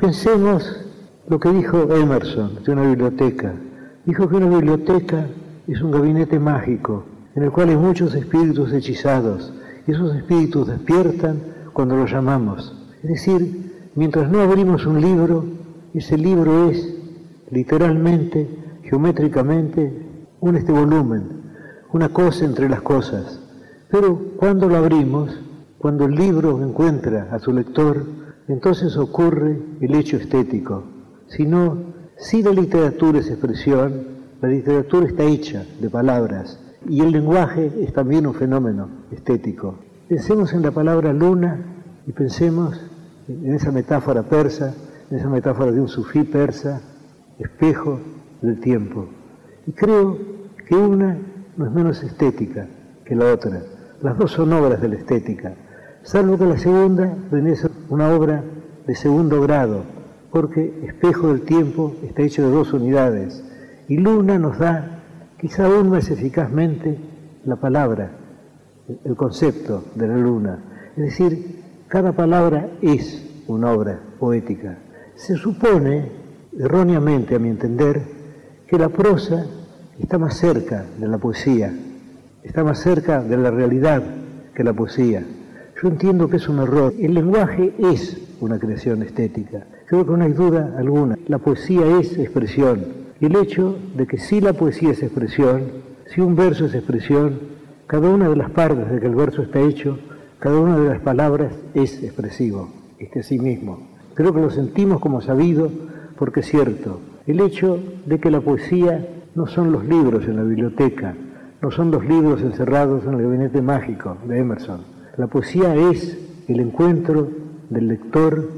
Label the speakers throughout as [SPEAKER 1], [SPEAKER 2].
[SPEAKER 1] Pensemos lo que dijo Emerson de una biblioteca. Dijo que una biblioteca es un gabinete mágico en el cual hay muchos espíritus hechizados y esos espíritus despiertan cuando los llamamos. Es decir, mientras no abrimos un libro, ese libro es literalmente, geométricamente, un este volumen, una cosa entre las cosas. Pero cuando lo abrimos, cuando el libro encuentra a su lector, entonces ocurre el hecho estético. Si no, si la literatura es expresión, la literatura está hecha de palabras y el lenguaje es también un fenómeno estético. Pensemos en la palabra luna y pensemos en esa metáfora persa, en esa metáfora de un sufí persa, espejo del tiempo. Y creo que una no es menos estética que la otra. Las dos son obras de la estética salvo que la segunda viene una obra de segundo grado, porque espejo del tiempo está hecho de dos unidades, y luna nos da, quizá aún más eficazmente, la palabra, el concepto de la luna. Es decir, cada palabra es una obra poética. Se supone, erróneamente a mi entender, que la prosa está más cerca de la poesía, está más cerca de la realidad que la poesía. Yo entiendo que es un error. El lenguaje es una creación estética. Creo que no hay duda alguna. La poesía es expresión. El hecho de que si la poesía es expresión, si un verso es expresión, cada una de las partes de que el verso está hecho, cada una de las palabras es expresivo, es que sí mismo. Creo que lo sentimos como sabido porque es cierto. El hecho de que la poesía no son los libros en la biblioteca, no son los libros encerrados en el gabinete mágico de Emerson, la poesía es el encuentro del lector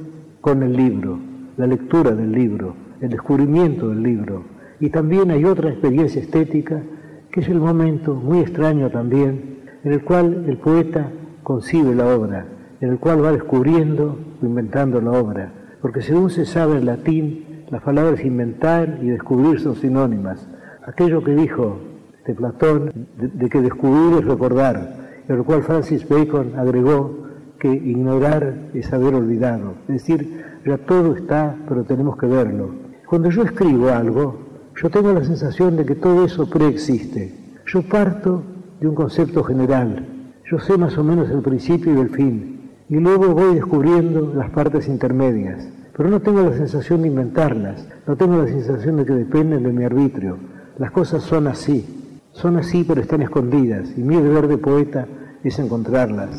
[SPEAKER 1] con el libro, la lectura del libro, el descubrimiento del libro. Y también hay otra experiencia estética, que es el momento muy extraño también, en el cual el poeta concibe la obra, en el cual va descubriendo o inventando la obra. Porque según se sabe en latín, las palabras inventar y descubrir son sinónimas. Aquello que dijo de Platón, de que descubrir es recordar, de lo cual Francis Bacon agregó que ignorar es haber olvidado. Es decir, ya todo está, pero tenemos que verlo. Cuando yo escribo algo, yo tengo la sensación de que todo eso preexiste. Yo parto de un concepto general, yo sé más o menos el principio y el fin, y luego voy descubriendo las partes intermedias. Pero no tengo la sensación de inventarlas, no tengo la sensación de que dependen de mi arbitrio. Las cosas son así. Son así, pero están escondidas, y mi deber de poeta es encontrarlas.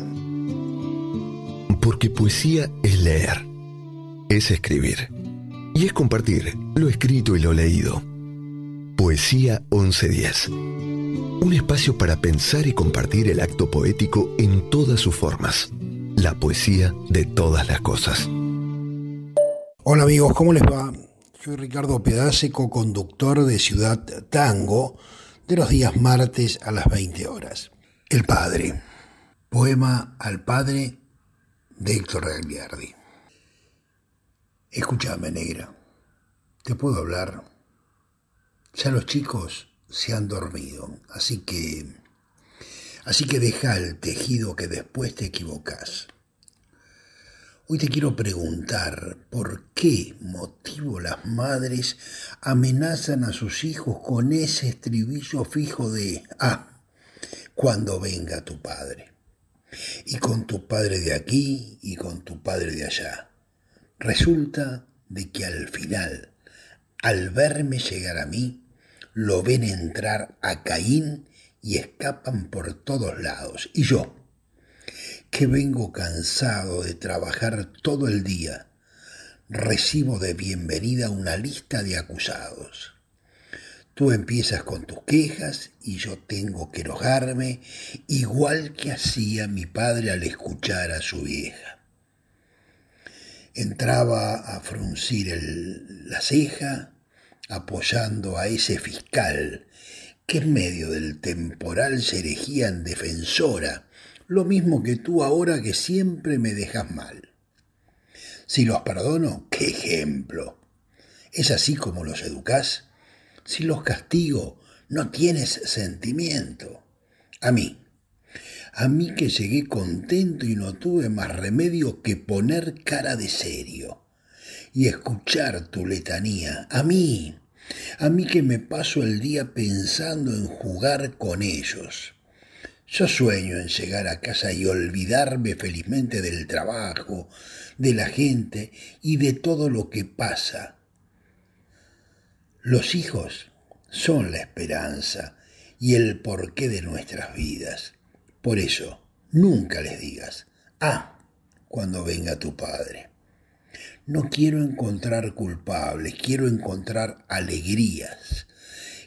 [SPEAKER 2] Porque poesía es leer, es escribir, y es compartir lo escrito y lo leído. Poesía 1110. Un espacio para pensar y compartir el acto poético en todas sus formas. La poesía de todas las cosas.
[SPEAKER 3] Hola amigos, ¿cómo les va? Soy Ricardo Pedace, co-conductor de Ciudad Tango de los días martes a las 20 horas. El Padre. Poema al Padre de Héctor Gagliardi. Escúchame, negra. ¿Te puedo hablar? Ya los chicos se han dormido, así que... Así que deja el tejido que después te equivocas. Hoy te quiero preguntar por qué motivo las madres amenazan a sus hijos con ese estribillo fijo de, ah, cuando venga tu padre. Y con tu padre de aquí y con tu padre de allá. Resulta de que al final, al verme llegar a mí, lo ven entrar a Caín y escapan por todos lados. Y yo, que vengo cansado de trabajar todo el día, recibo de bienvenida una lista de acusados. Tú empiezas con tus quejas y yo tengo que enojarme igual que hacía mi padre al escuchar a su vieja. Entraba a fruncir la ceja apoyando a ese fiscal que en medio del temporal se erigía en defensora lo mismo que tú ahora que siempre me dejas mal. Si los perdono, qué ejemplo. ¿Es así como los educás? Si los castigo, no tienes sentimiento. A mí, a mí que llegué contento y no tuve más remedio que poner cara de serio. y escuchar tu letanía. A mí, a mí que me paso el día pensando en jugar con ellos. Yo sueño en llegar a casa y olvidarme felizmente del trabajo, de la gente y de todo lo que pasa. Los hijos son la esperanza y el porqué de nuestras vidas. Por eso, nunca les digas, ah, cuando venga tu padre. No quiero encontrar culpables, quiero encontrar alegrías.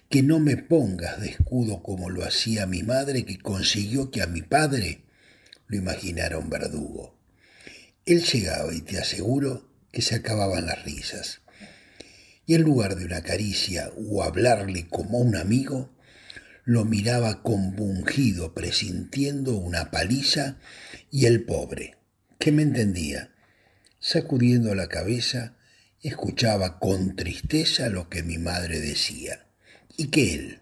[SPEAKER 3] Que no me pongas de escudo como lo hacía mi madre que consiguió que a mi padre lo imaginara un verdugo. Él llegaba y te aseguro que se acababan las risas. Y en lugar de una caricia o hablarle como un amigo, lo miraba compungido, presintiendo una paliza, y el pobre, que me entendía, sacudiendo la cabeza, escuchaba con tristeza lo que mi madre decía, y que él,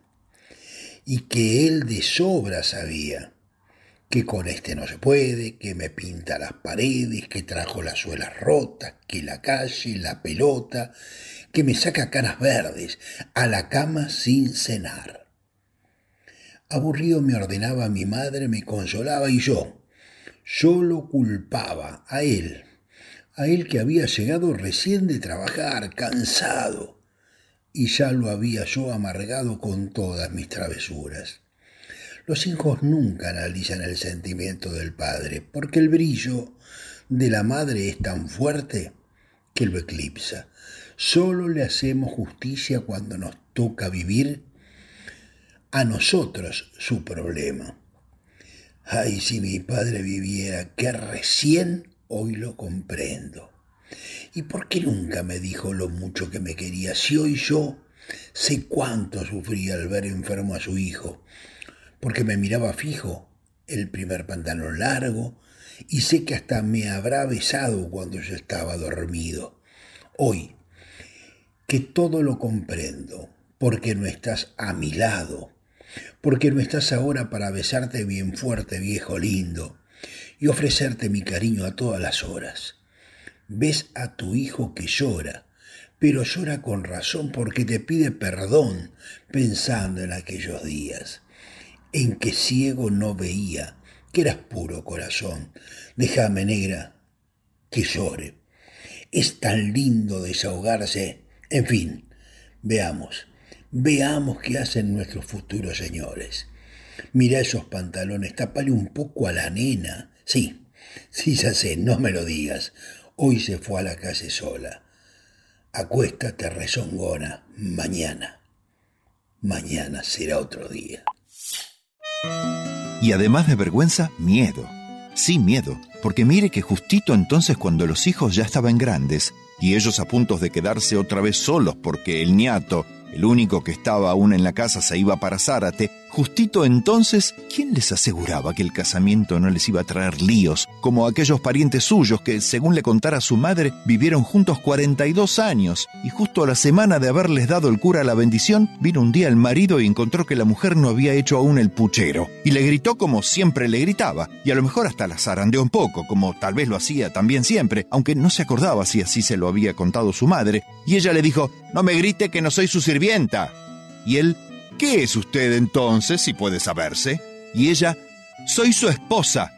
[SPEAKER 3] y que él de sobra sabía, que con este no se puede, que me pinta las paredes, que trajo las suelas rotas, que la calle, la pelota, que me saca caras verdes, a la cama sin cenar. Aburrido me ordenaba mi madre, me consolaba y yo, yo lo culpaba a él, a él que había llegado recién de trabajar, cansado, y ya lo había yo amargado con todas mis travesuras. Los hijos nunca analizan el sentimiento del padre, porque el brillo de la madre es tan fuerte que lo eclipsa. Solo le hacemos justicia cuando nos toca vivir a nosotros su problema. Ay, si mi padre viviera, que recién hoy lo comprendo. ¿Y por qué nunca me dijo lo mucho que me quería? Si hoy yo sé cuánto sufría al ver enfermo a su hijo, porque me miraba fijo, el primer pantalón largo, y sé que hasta me habrá besado cuando yo estaba dormido. Hoy, que todo lo comprendo, porque no estás a mi lado, porque no estás ahora para besarte bien fuerte, viejo lindo, y ofrecerte mi cariño a todas las horas. Ves a tu hijo que llora, pero llora con razón porque te pide perdón pensando en aquellos días, en que ciego no veía, que eras puro corazón. Déjame, negra, que llore. Es tan lindo desahogarse. En fin, veamos. Veamos qué hacen nuestros futuros señores. Mira esos pantalones, tapale un poco a la nena. Sí, sí, ya sé, no me lo digas. Hoy se fue a la calle sola. Acuéstate rezongona, mañana. Mañana será otro día.
[SPEAKER 4] Y además de vergüenza, miedo. Sí, miedo, porque mire que justito entonces cuando los hijos ya estaban grandes y ellos a punto de quedarse otra vez solos porque el niato el único que estaba aún en la casa se iba para Zárate, Justito entonces, ¿quién les aseguraba que el casamiento no les iba a traer líos, como aquellos parientes suyos que, según le contara su madre, vivieron juntos 42 años, y justo a la semana de haberles dado el cura la bendición, vino un día el marido y encontró que la mujer no había hecho aún el puchero, y le gritó como siempre le gritaba, y a lo mejor hasta la zarandeó un poco, como tal vez lo hacía también siempre, aunque no se acordaba si así se lo había contado su madre, y ella le dijo, no me grite que no soy su sirvienta. Y él ¿Qué es usted entonces, si puede saberse? Y ella, soy su esposa.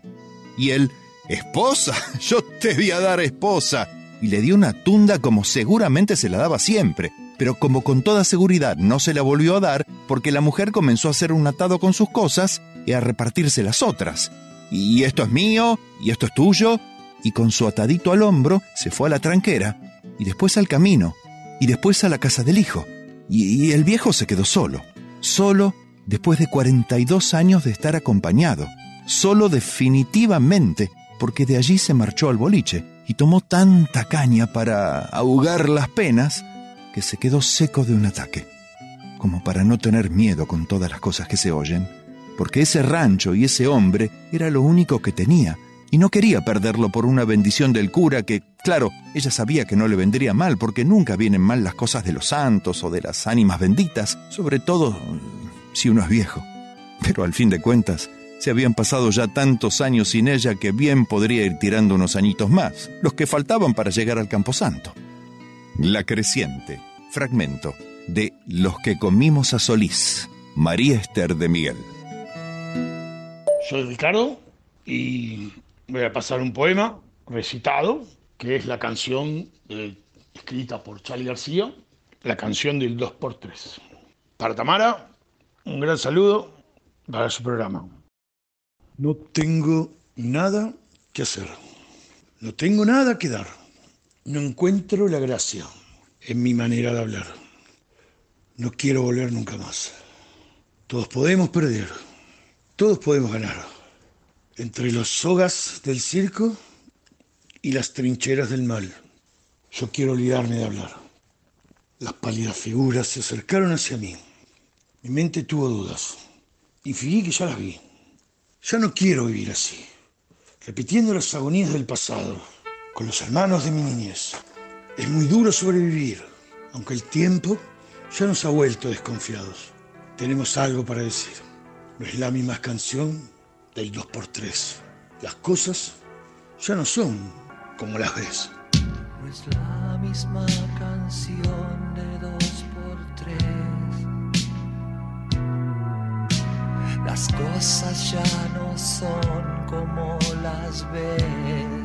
[SPEAKER 4] Y él, ¿esposa? Yo te voy a dar esposa. Y le dio una tunda como seguramente se la daba siempre, pero como con toda seguridad no se la volvió a dar porque la mujer comenzó a hacer un atado con sus cosas y a repartirse las otras. Y esto es mío, y esto es tuyo, y con su atadito al hombro se fue a la tranquera, y después al camino, y después a la casa del hijo, y, y el viejo se quedó solo solo después de 42 años de estar acompañado, solo definitivamente porque de allí se marchó al boliche y tomó tanta caña para ahogar las penas que se quedó seco de un ataque, como para no tener miedo con todas las cosas que se oyen, porque ese rancho y ese hombre era lo único que tenía, y no quería perderlo por una bendición del cura que, claro, ella sabía que no le vendría mal porque nunca vienen mal las cosas de los santos o de las ánimas benditas, sobre todo si uno es viejo. Pero al fin de cuentas, se habían pasado ya tantos años sin ella que bien podría ir tirando unos añitos más, los que faltaban para llegar al camposanto. La Creciente, fragmento de Los que comimos a Solís, María Esther de Miguel.
[SPEAKER 5] Soy Ricardo y voy a pasar un poema recitado, que es la canción eh, escrita por Charlie García, la canción del 2x3. Para Tamara, un gran saludo para su programa. No tengo nada que hacer. No tengo nada que dar. No encuentro la gracia en mi manera de hablar. No quiero volver nunca más. Todos podemos perder. Todos podemos ganar. Entre los sogas del circo y las trincheras del mal. Yo quiero olvidarme de hablar. Las pálidas figuras se acercaron hacia mí. Mi mente tuvo dudas y fingí que ya las vi. Ya no quiero vivir así, repitiendo las agonías del pasado, con los hermanos de mi niñez. Es muy duro sobrevivir, aunque el tiempo ya nos ha vuelto desconfiados. Tenemos algo para decir. No es la misma canción del 2x3. Las cosas ya no son como las ves.
[SPEAKER 6] No la misma canción de 2x3. Las cosas ya no son como las ves.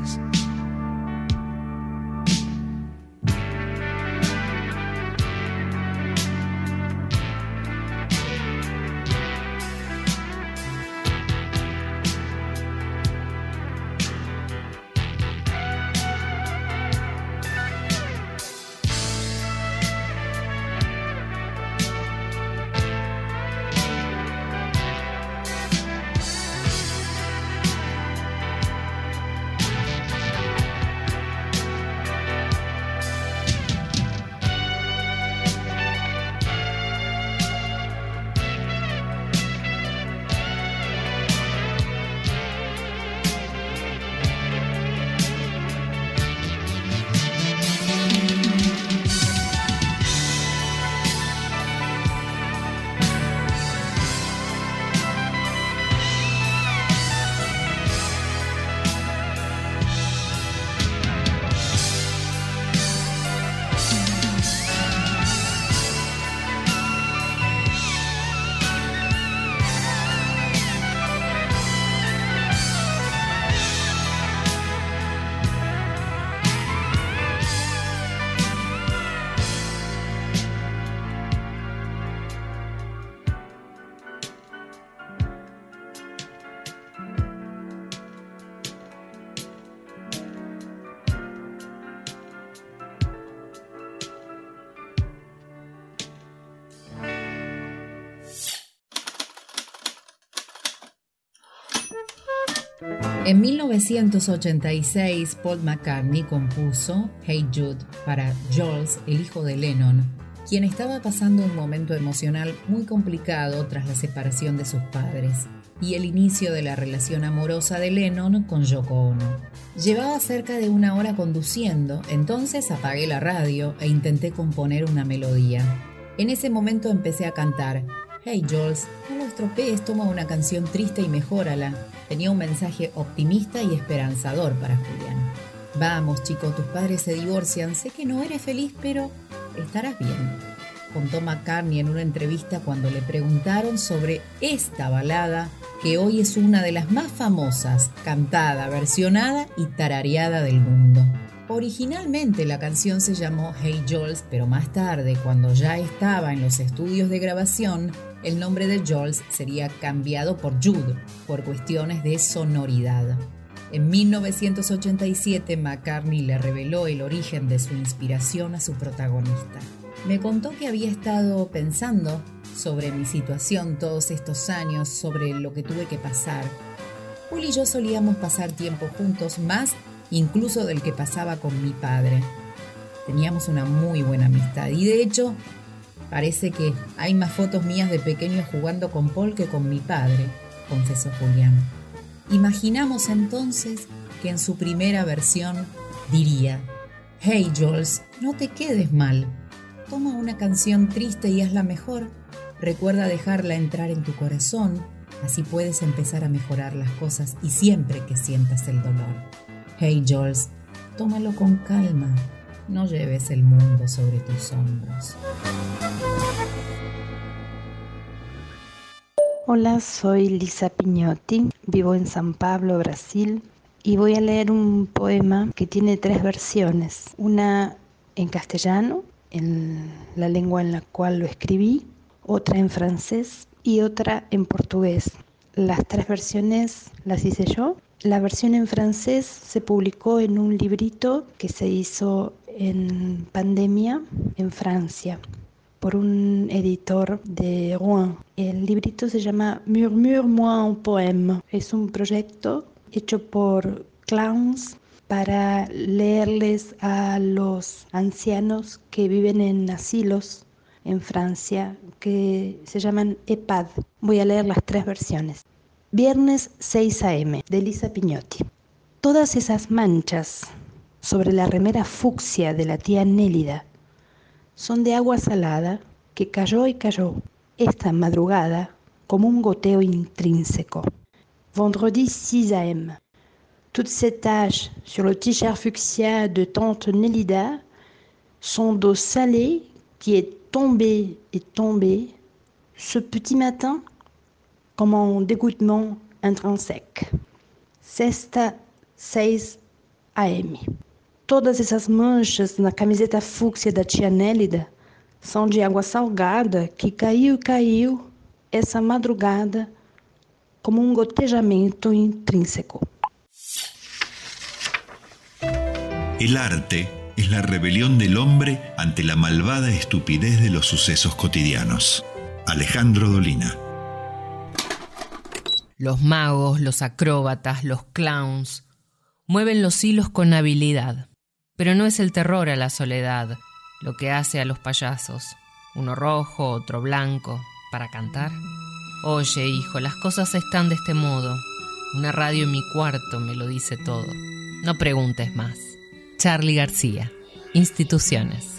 [SPEAKER 7] 1986, Paul McCartney compuso Hey Jude para Jules, el hijo de Lennon, quien estaba pasando un momento emocional muy complicado tras la separación de sus padres y el inicio de la relación amorosa de Lennon con Yoko Ono. Llevaba cerca de una hora conduciendo, entonces apagué la radio e intenté componer una melodía. En ese momento empecé a cantar Hey Jules, estropees, toma una canción triste y mejórala. Tenía un mensaje optimista y esperanzador para Julián. Vamos, chico, tus padres se divorcian. Sé que no eres feliz, pero estarás bien. Contó McCartney en una entrevista cuando le preguntaron sobre esta balada que hoy es una de las más famosas, cantada, versionada y tarareada del mundo. Originalmente la canción se llamó Hey Jules, pero más tarde, cuando ya estaba en los estudios de grabación, el nombre de Jules sería cambiado por Jude por cuestiones de sonoridad. En 1987 McCartney le reveló el origen de su inspiración a su protagonista. Me contó que había estado pensando sobre mi situación todos estos años, sobre lo que tuve que pasar. Will y yo solíamos pasar tiempo juntos, más incluso del que pasaba con mi padre. Teníamos una muy buena amistad y de hecho Parece que hay más fotos mías de pequeño jugando con Paul que con mi padre, confesó Julián. Imaginamos entonces que en su primera versión diría, Hey Jules, no te quedes mal. Toma una canción triste y hazla mejor. Recuerda dejarla entrar en tu corazón, así puedes empezar a mejorar las cosas y siempre que sientas el dolor. Hey Jules, tómalo con calma. no lleves el mundo sobre tus hombros.
[SPEAKER 8] Hola, soy Lisa Piñotti, vivo en San Pablo, Brasil, y voy a leer un poema que tiene tres versiones, una en castellano, en la lengua en la cual lo escribí, otra en francés y otra en portugués. Las tres versiones las hice yo. La versión en francés se publicó en un librito que se hizo en pandemia en Francia por un editor de Rouen. El librito se llama Murmure-moi un poème. Es un proyecto hecho por clowns para leerles a los ancianos que viven en asilos en Francia que se llaman EPAD. Voy a leer las tres versiones. Viernes 6 a.m. de Lisa Piñotti. Todas esas manchas sobre la remera fucsia de la tía Nélida son de agua salada que cayó y cayó esta madrugada como un goteo intrínseco. Vendredi 6 a.m. Toutes ces taches sur le t-shirt fuchsia de tante Nélida sont d'eau salée qui est tombée et tombée ce petit matin comme un dégoûtement intrinsèque. Sexta 6 AM. Todas essas manchas na camiseta fúcsia da tia Nélida são de água salgada que caiu e caiu essa madrugada como um gotejamento intrínseco.
[SPEAKER 4] El arte es la rebelión del hombre ante la malvada estupidez de los sucesos cotidianos. Alejandro Dolina.
[SPEAKER 9] Los magos, los acróbatas, los clowns mueven los hilos con habilidad. Pero no es el terror a la soledad lo que hace a los payasos, uno rojo, otro blanco, para cantar. Oye, hijo, las cosas están de este modo. Una radio en mi cuarto me lo dice todo. No preguntes más. Charlie García, Instituciones.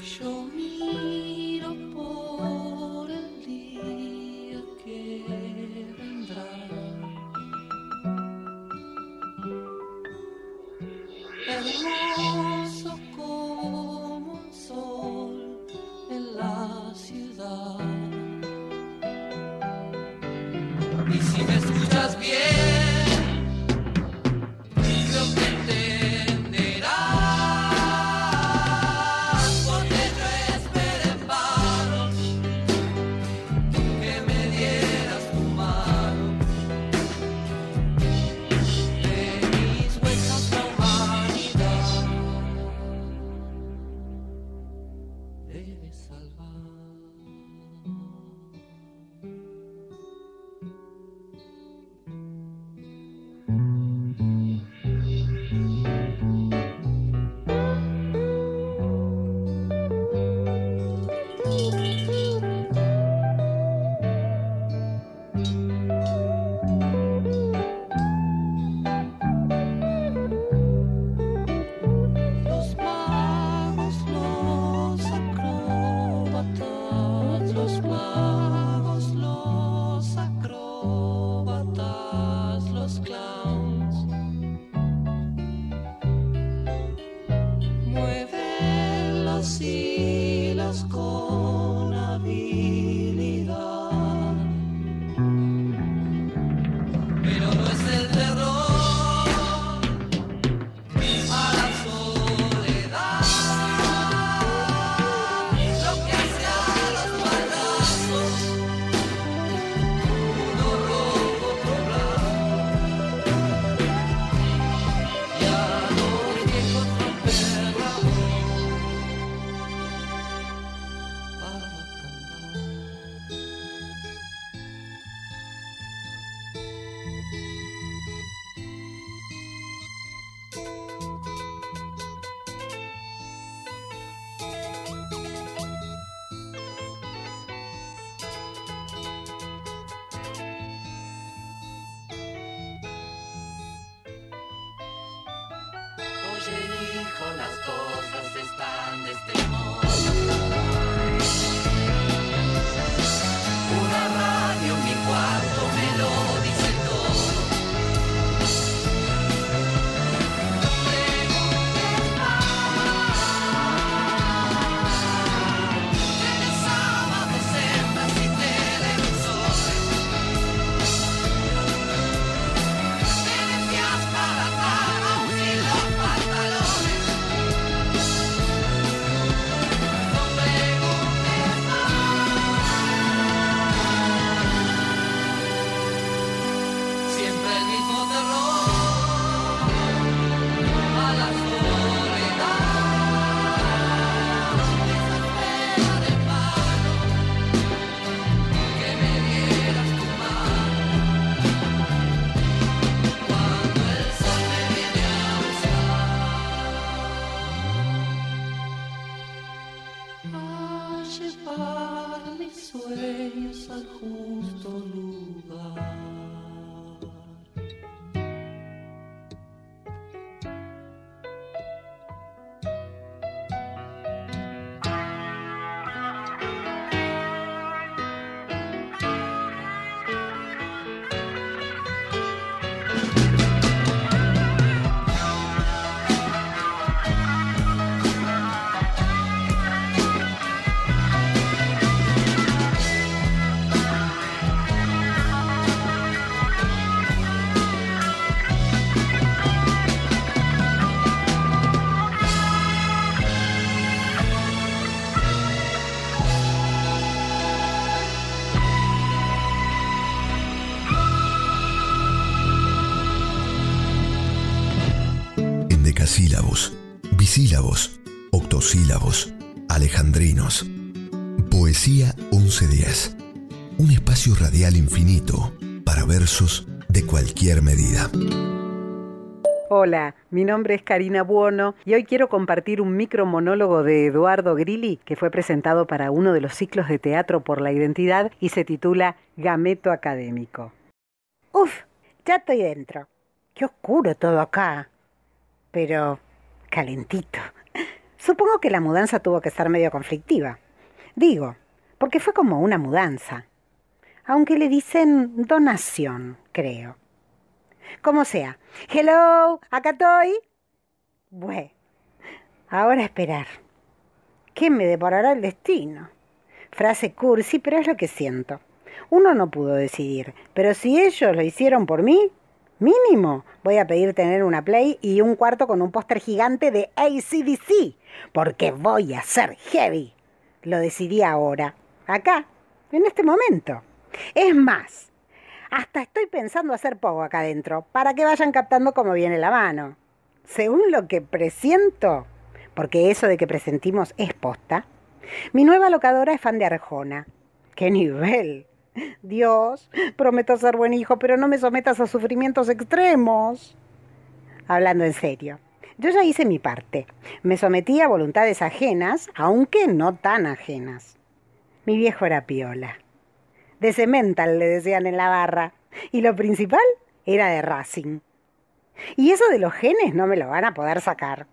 [SPEAKER 2] Octosílabos, alejandrinos. Poesía 1110. Un espacio radial infinito para versos de cualquier medida.
[SPEAKER 10] Hola, mi nombre es Karina Buono y hoy quiero compartir un micro monólogo de Eduardo Grilli que fue presentado para uno de los ciclos de teatro por la identidad y se titula Gameto Académico.
[SPEAKER 11] Uf, ya estoy dentro. Qué oscuro todo acá. Pero calentito. Supongo que la mudanza tuvo que estar medio conflictiva. Digo, porque fue como una mudanza. Aunque le dicen donación, creo. Como sea. Hello, acá estoy. Bueno, ahora esperar. ¿Qué me deparará el destino? Frase cursi, pero es lo que siento. Uno no pudo decidir, pero si ellos lo hicieron por mí, mínimo voy a pedir tener una Play y un cuarto con un póster gigante de ACDC, porque voy a ser heavy. Lo decidí ahora, acá, en este momento. Es más, hasta estoy pensando hacer poco acá adentro, para que vayan captando cómo viene la mano. Según lo que presiento, porque eso de que presentimos es posta, mi nueva locadora es fan de Arjona. ¡Qué nivel! Dios, prometo ser buen hijo, pero no me sometas a sufrimientos extremos. Hablando en serio, yo ya hice mi parte. Me sometí a voluntades ajenas, aunque no tan ajenas. Mi viejo era piola. De cemental le decían en la barra. Y lo principal era de Racing. Y eso de los genes no me lo van a poder sacar.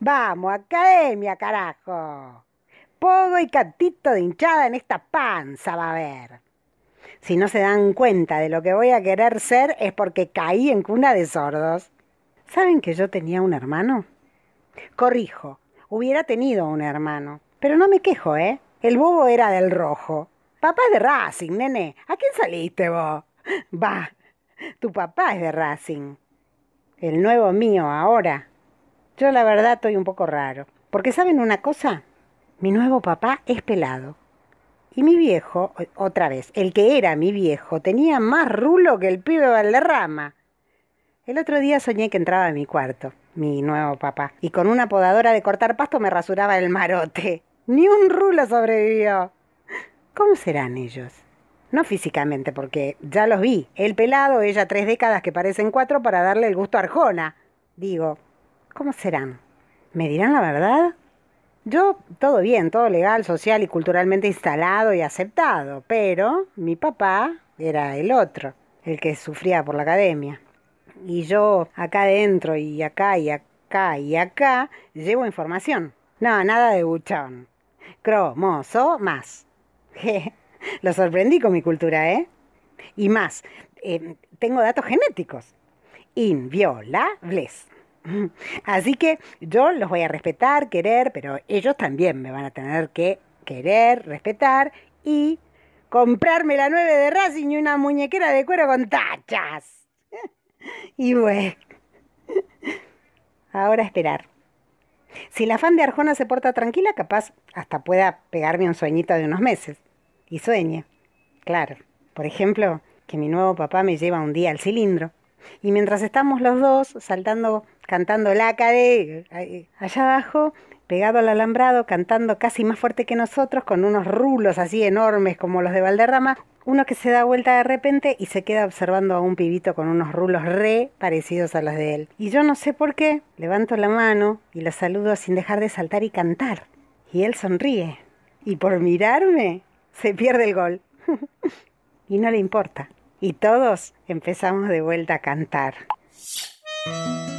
[SPEAKER 11] Vamos, academia, carajo. Pogo y catito de hinchada en esta panza va a haber. Si no se dan cuenta de lo que voy a querer ser es porque caí en cuna de sordos. ¿Saben que yo tenía un hermano? Corrijo, hubiera tenido un hermano. Pero no me quejo, ¿eh? El bobo era del rojo. Papá es de Racing, nene. ¿A quién saliste vos? Va, tu papá es de Racing. El nuevo mío ahora. Yo la verdad estoy un poco raro. Porque ¿saben una cosa? Mi nuevo papá es pelado. Y mi viejo, otra vez, el que era mi viejo, tenía más rulo que el pibe Valderrama. El otro día soñé que entraba en mi cuarto, mi nuevo papá, y con una podadora de cortar pasto me rasuraba el marote. Ni un rulo sobrevivió. ¿Cómo serán ellos? No físicamente, porque ya los vi. El pelado, ella tres décadas que parecen cuatro para darle el gusto a Arjona. Digo, ¿cómo serán? ¿Me dirán la verdad? Yo, todo bien, todo legal, social y culturalmente instalado y aceptado, pero mi papá era el otro, el que sufría por la academia. Y yo, acá adentro y acá y acá y acá, llevo información. No, nada de buchón. Cromoso más. Lo sorprendí con mi cultura, ¿eh? Y más, eh, tengo datos genéticos. Inviolables. Así que yo los voy a respetar, querer, pero ellos también me van a tener que querer, respetar y comprarme la 9 de Racing y una muñequera de cuero con tachas. Y bueno, ahora esperar. Si la fan de Arjona se porta tranquila, capaz hasta pueda pegarme un sueñito de unos meses. Y sueñe, claro. Por ejemplo, que mi nuevo papá me lleva un día al cilindro. Y mientras estamos los dos saltando, cantando la de allá abajo, pegado al alambrado, cantando casi más fuerte que nosotros, con unos rulos así enormes como los de Valderrama, uno que se da vuelta de repente y se queda observando a un pibito con unos rulos re parecidos a los de él. Y yo no sé por qué, levanto la mano y lo saludo sin dejar de saltar y cantar. Y él sonríe. Y por mirarme, se pierde el gol. y no le importa. Y todos empezamos de vuelta a cantar.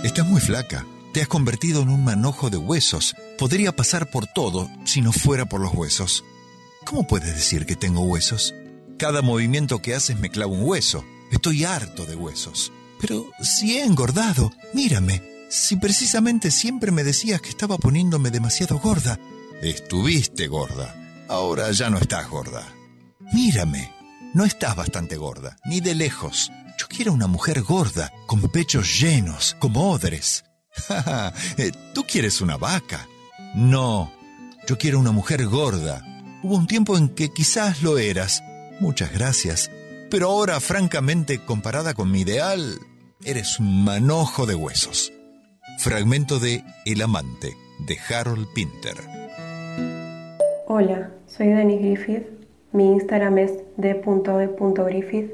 [SPEAKER 4] Estás muy flaca. Te has convertido en un manojo de huesos. Podría pasar por todo si no fuera por los huesos. ¿Cómo puedes decir que tengo huesos? Cada movimiento que haces me clava un hueso. Estoy harto de huesos. Pero si he engordado, mírame. Si precisamente siempre me decías que estaba poniéndome demasiado gorda. Estuviste gorda. Ahora ya no estás gorda. Mírame. No estás bastante gorda, ni de lejos. Yo quiero una mujer gorda, con pechos llenos, como odres. Eh, ¿Tú quieres una vaca? No, yo quiero una mujer gorda. Hubo un tiempo en que quizás lo eras. Muchas gracias. Pero ahora, francamente, comparada con mi ideal, eres un manojo de huesos. Fragmento de El amante, de Harold Pinter.
[SPEAKER 12] Hola, soy Denis Griffith. Mi Instagram es d.d.griffith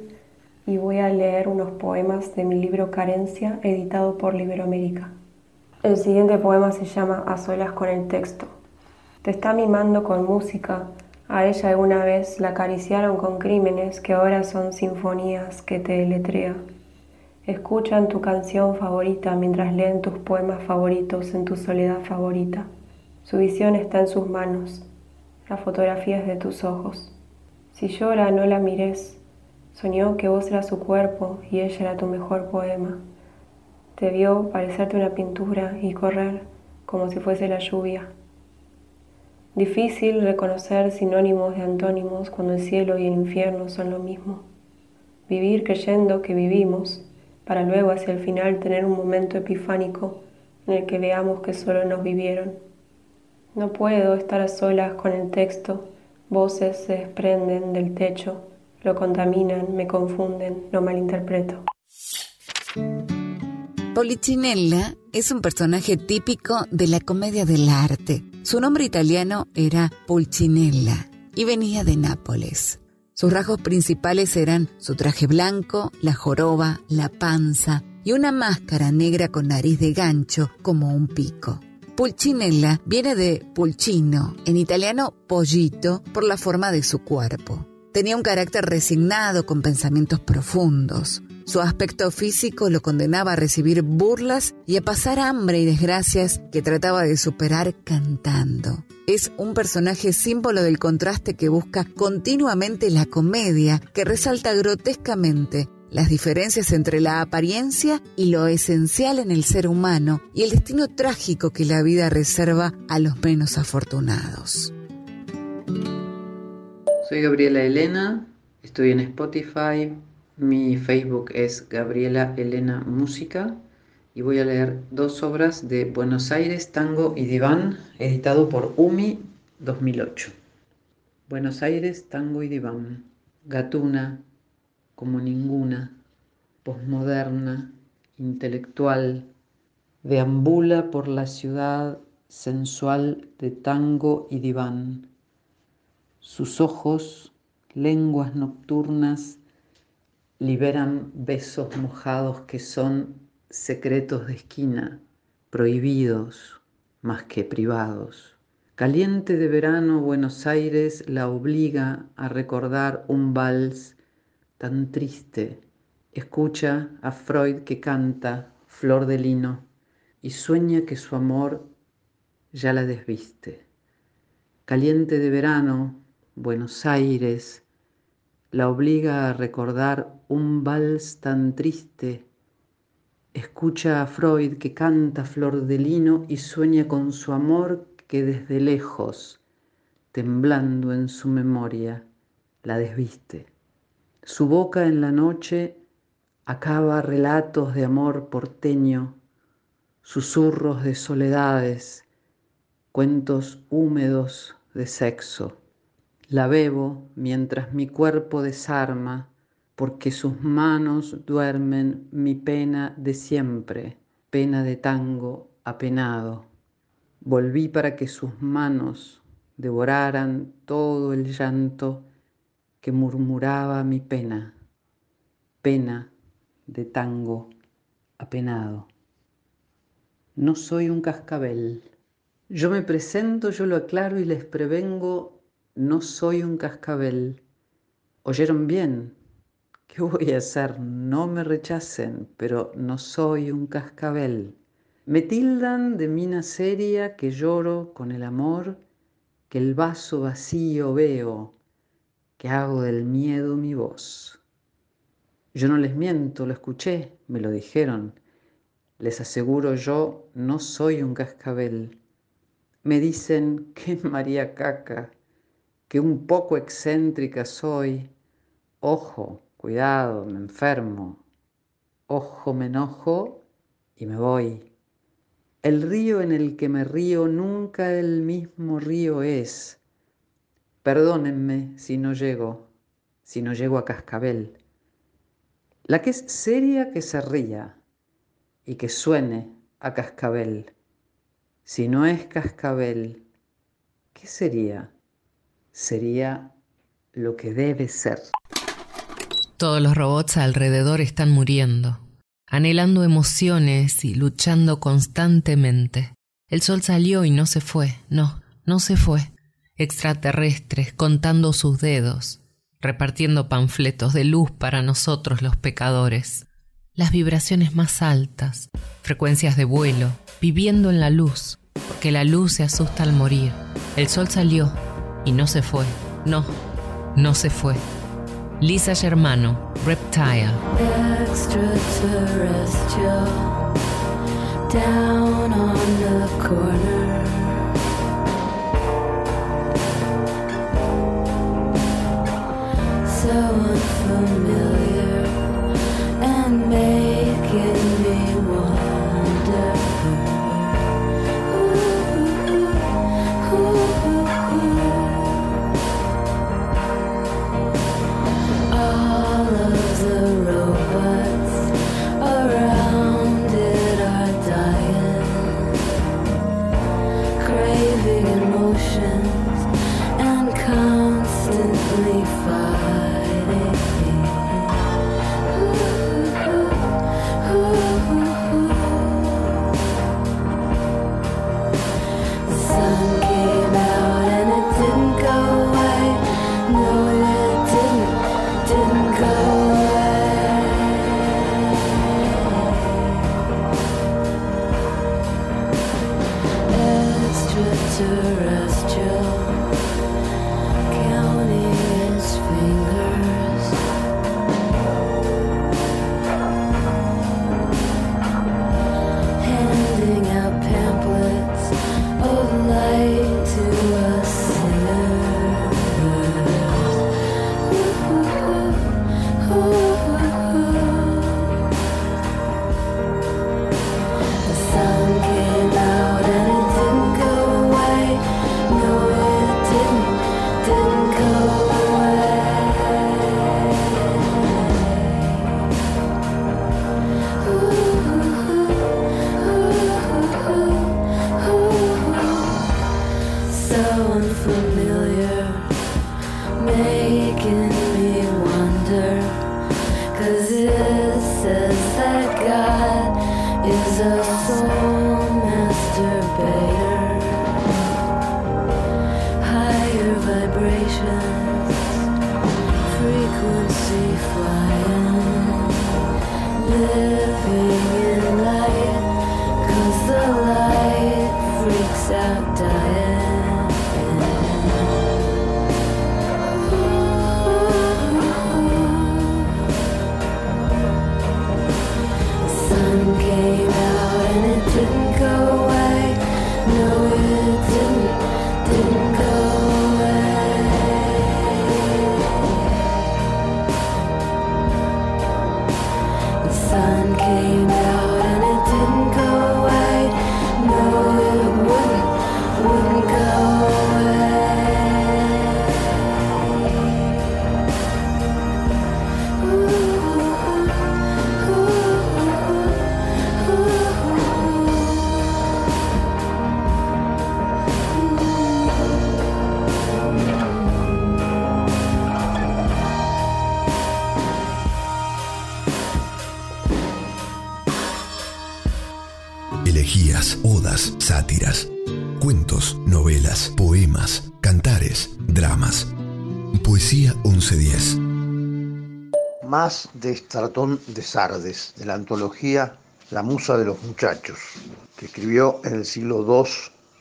[SPEAKER 12] y voy a leer unos poemas de mi libro Carencia, editado por Liberoamérica. El siguiente poema se llama A solas con el texto. Te está mimando con música. A ella alguna vez la acariciaron con crímenes que ahora son sinfonías que te deletrea. Escuchan tu canción favorita mientras leen tus poemas favoritos en tu soledad favorita. Su visión está en sus manos. La fotografía es de tus ojos. Si llora, no la mires. Soñó que vos eras su cuerpo y ella era tu mejor poema. Te vio parecerte una pintura y correr como si fuese la lluvia. Difícil reconocer sinónimos de antónimos cuando el cielo y el infierno son lo mismo. Vivir creyendo que vivimos para luego hacia el final tener un momento epifánico en el que veamos que solo nos vivieron. No puedo estar a solas con el texto, voces se desprenden del techo, lo contaminan, me confunden, lo malinterpreto.
[SPEAKER 13] Polichinella es un personaje típico de la comedia del arte. Su nombre italiano era Pulcinella y venía de Nápoles. Sus rasgos principales eran su traje blanco, la joroba, la panza y una máscara negra con nariz de gancho como un pico. Pulcinella viene de pulcino, en italiano pollito, por la forma de su cuerpo. Tenía un carácter resignado con pensamientos profundos. Su aspecto físico lo condenaba a recibir burlas y a pasar hambre y desgracias que trataba de superar cantando. Es un personaje símbolo del contraste que busca continuamente la comedia, que resalta grotescamente las diferencias entre la apariencia y lo esencial en el ser humano y el destino trágico que la vida reserva a los menos afortunados.
[SPEAKER 14] Soy Gabriela Elena, estoy en Spotify, mi Facebook es Gabriela Elena Música y voy a leer dos obras de Buenos Aires, Tango y Diván, editado por UMI 2008. Buenos Aires, Tango y Diván. Gatuna, como ninguna, posmoderna, intelectual, deambula por la ciudad sensual de tango y diván. Sus ojos, lenguas nocturnas, liberan besos mojados que son secretos de esquina, prohibidos más que privados. Caliente de verano Buenos Aires la obliga a recordar un vals tan triste. Escucha a Freud que canta Flor de Lino y sueña que su amor ya la desviste. Caliente de verano Buenos Aires la obliga a recordar un vals tan triste. Escucha a Freud que canta flor de lino y sueña con su amor que desde lejos, temblando en su memoria, la desviste. Su boca en la noche acaba relatos de amor porteño, susurros de soledades, cuentos húmedos de sexo. La bebo mientras mi cuerpo desarma, porque sus manos duermen mi pena de siempre, pena de tango apenado. Volví para que sus manos devoraran todo el llanto que murmuraba mi pena, pena de tango apenado. No soy un cascabel, Yo me presento, yo lo aclaro y les prevengo, no soy un cascabel. ¿Oyeron bien? ¿Qué voy a hacer? No me rechacen, pero no soy un cascabel. Me tildan de mina seria que lloro con el amor, que el vaso vacío veo, que hago del miedo mi voz. Yo no les miento, lo escuché, me lo dijeron. Les aseguro yo, no soy un cascabel. Me dicen que María Caca, que un poco excéntrica soy. Ojo, cuidado, me enfermo. Ojo, me enojo y me voy. El río en el que me río nunca el mismo río es. Perdónenme si no llego, si no llego a cascabel. La que es seria que se ría y que suene a cascabel. Si no es cascabel, ¿qué sería? Sería lo que debe ser.
[SPEAKER 9] Todos los robots alrededor están muriendo, anhelando emociones y luchando constantemente. El sol salió y no se fue, no, no se fue. Extraterrestres contando sus dedos, repartiendo panfletos de luz para nosotros los pecadores. Las vibraciones más altas, frecuencias de vuelo, viviendo en la luz, porque la luz se asusta al morir. El sol salió y no se fue. No, no se fue. Lisa Germano, Reptile.
[SPEAKER 15] Down on the corner. So unfamiliar and making
[SPEAKER 2] Odas, sátiras, cuentos cuentos, novelas, poemas, cantares, dramas. Poesía 1110.
[SPEAKER 16] Más de Estratón de Sardes, de la antología La Musa de los Muchachos, que escribió en el siglo II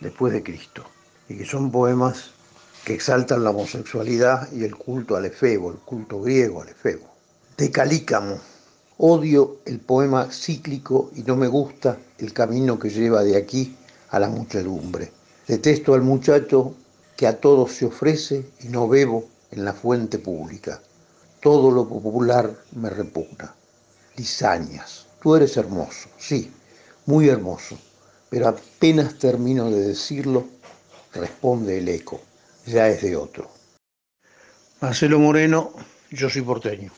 [SPEAKER 16] después de Cristo, y que son poemas que exaltan la homosexualidad y el culto al efebo, el culto griego al efebo. De Calícamo, odio el poema cíclico y no me gusta el camino que lleva de aquí a la muchedumbre. Detesto al muchacho que a todos se ofrece y no bebo en la fuente pública. Todo lo popular me repugna. Lisañas, tú eres hermoso, sí, muy hermoso, pero apenas termino de decirlo, responde el eco, ya es de otro. Marcelo Moreno, yo soy porteño.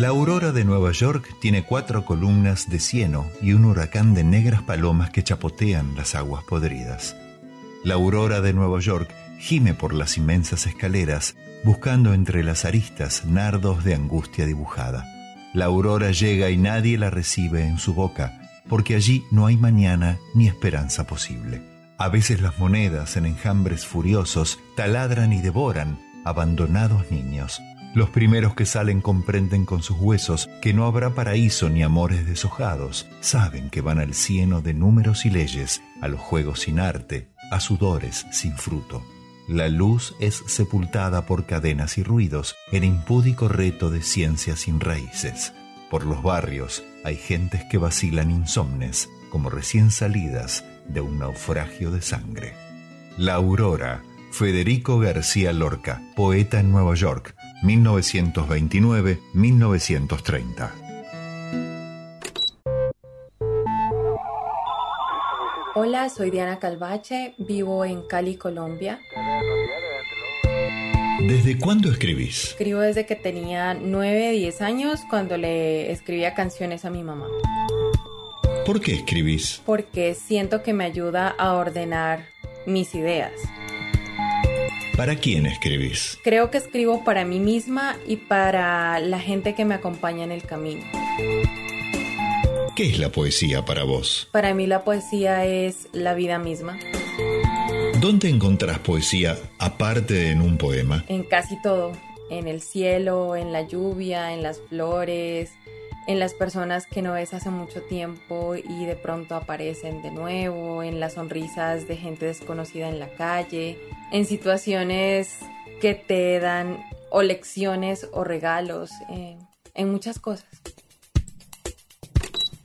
[SPEAKER 4] La aurora de Nueva York tiene cuatro columnas de cieno y un huracán de negras palomas que chapotean las aguas podridas. La aurora de Nueva York gime por las inmensas escaleras, buscando entre las aristas nardos de angustia dibujada. La aurora llega y nadie la recibe en su boca, porque allí no hay mañana ni esperanza posible. A veces las monedas en enjambres furiosos taladran y devoran abandonados niños. Los primeros que salen comprenden con sus huesos que no habrá paraíso ni amores deshojados. Saben que van al cieno de números y leyes, a los juegos sin arte, a sudores sin fruto. La luz es sepultada por cadenas y ruidos en impúdico reto de ciencias sin raíces. Por los barrios hay gentes que vacilan insomnes, como recién salidas de un naufragio de sangre. La Aurora, Federico García Lorca, poeta en Nueva York, 1929-1930.
[SPEAKER 17] Hola, soy Diana Calvache, vivo en Cali, Colombia.
[SPEAKER 4] ¿Desde cuándo escribís?
[SPEAKER 17] Escribo desde que tenía 9, 10 años cuando le escribía canciones a mi mamá.
[SPEAKER 4] ¿Por qué escribís?
[SPEAKER 17] Porque siento que me ayuda a ordenar mis ideas.
[SPEAKER 4] ¿Para quién escribís?
[SPEAKER 17] Creo que escribo para mí misma y para la gente que me acompaña en el camino.
[SPEAKER 4] ¿Qué es la poesía para vos?
[SPEAKER 17] Para mí la poesía es la vida misma.
[SPEAKER 4] ¿Dónde encontrás poesía aparte de en un poema?
[SPEAKER 17] En casi todo. En el cielo, en la lluvia, en las flores, en las personas que no ves hace mucho tiempo y de pronto aparecen de nuevo, en las sonrisas de gente desconocida en la calle, en situaciones que te dan o lecciones o regalos, eh, en muchas cosas.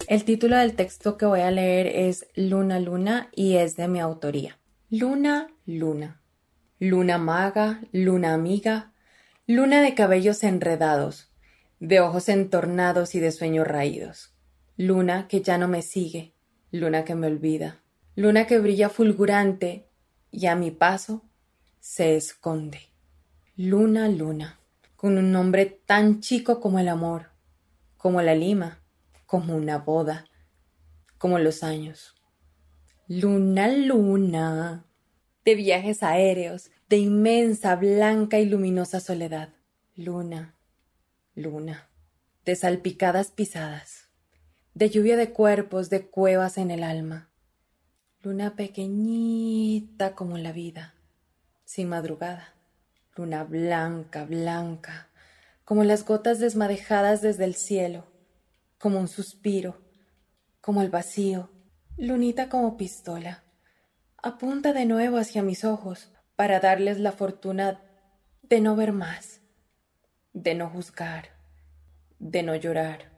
[SPEAKER 17] El título del texto que voy a leer es Luna Luna y es de mi autoría. Luna Luna. Luna maga, luna amiga, luna de cabellos enredados, de ojos entornados y de sueños raídos. Luna que ya no me sigue, luna que me olvida, luna que brilla fulgurante y a mi paso se esconde. Luna, luna, con un nombre tan chico como el amor, como la lima, como una boda, como los años. Luna, luna, de viajes aéreos, de inmensa, blanca y luminosa soledad. Luna, luna, de salpicadas pisadas, de lluvia de cuerpos, de cuevas en el alma. Luna pequeñita como la vida, sin madrugada. Luna blanca, blanca, como las gotas desmadejadas desde el cielo, como un suspiro, como el vacío. Lunita como pistola. Apunta de nuevo hacia mis ojos para darles la fortuna de no ver más, de no juzgar, de no llorar.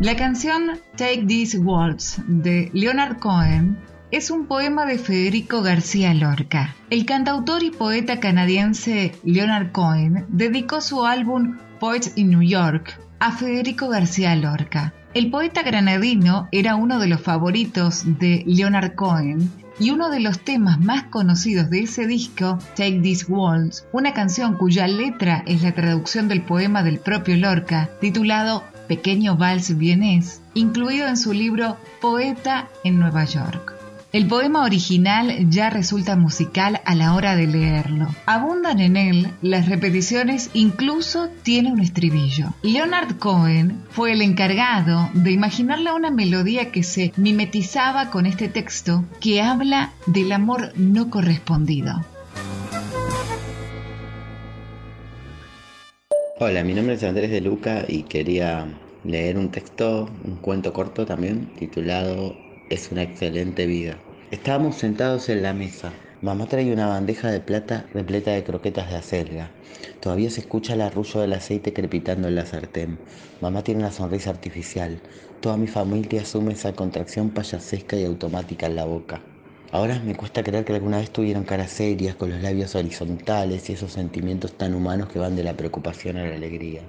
[SPEAKER 18] La canción Take These Waltz de Leonard Cohen es un poema de Federico García Lorca. El cantautor y poeta canadiense Leonard Cohen dedicó su álbum Poets in New York a Federico García Lorca. El poeta granadino era uno de los favoritos de Leonard Cohen y uno de los temas más conocidos de ese disco, Take These Waltz, una canción cuya letra es la traducción del poema del propio Lorca, titulado Pequeño Vals Vienés, incluido en su libro Poeta en Nueva York. El poema original ya resulta musical a la hora de leerlo. Abundan en él las repeticiones, incluso tiene un estribillo. Leonard Cohen fue el encargado de imaginarle una melodía que se mimetizaba con este texto que habla del amor no correspondido.
[SPEAKER 19] Hola, mi nombre es Andrés de Luca y quería leer un texto, un cuento corto también, titulado Es una excelente vida. Estábamos sentados en la mesa. Mamá trae una bandeja de plata repleta de croquetas de acelga. Todavía se escucha el arrullo del aceite crepitando en la sartén. Mamá tiene una sonrisa artificial. Toda mi familia asume esa contracción payasesca y automática en la boca. Ahora me cuesta creer que alguna vez tuvieron caras serias, con los labios horizontales y esos sentimientos tan humanos que van de la preocupación a la alegría.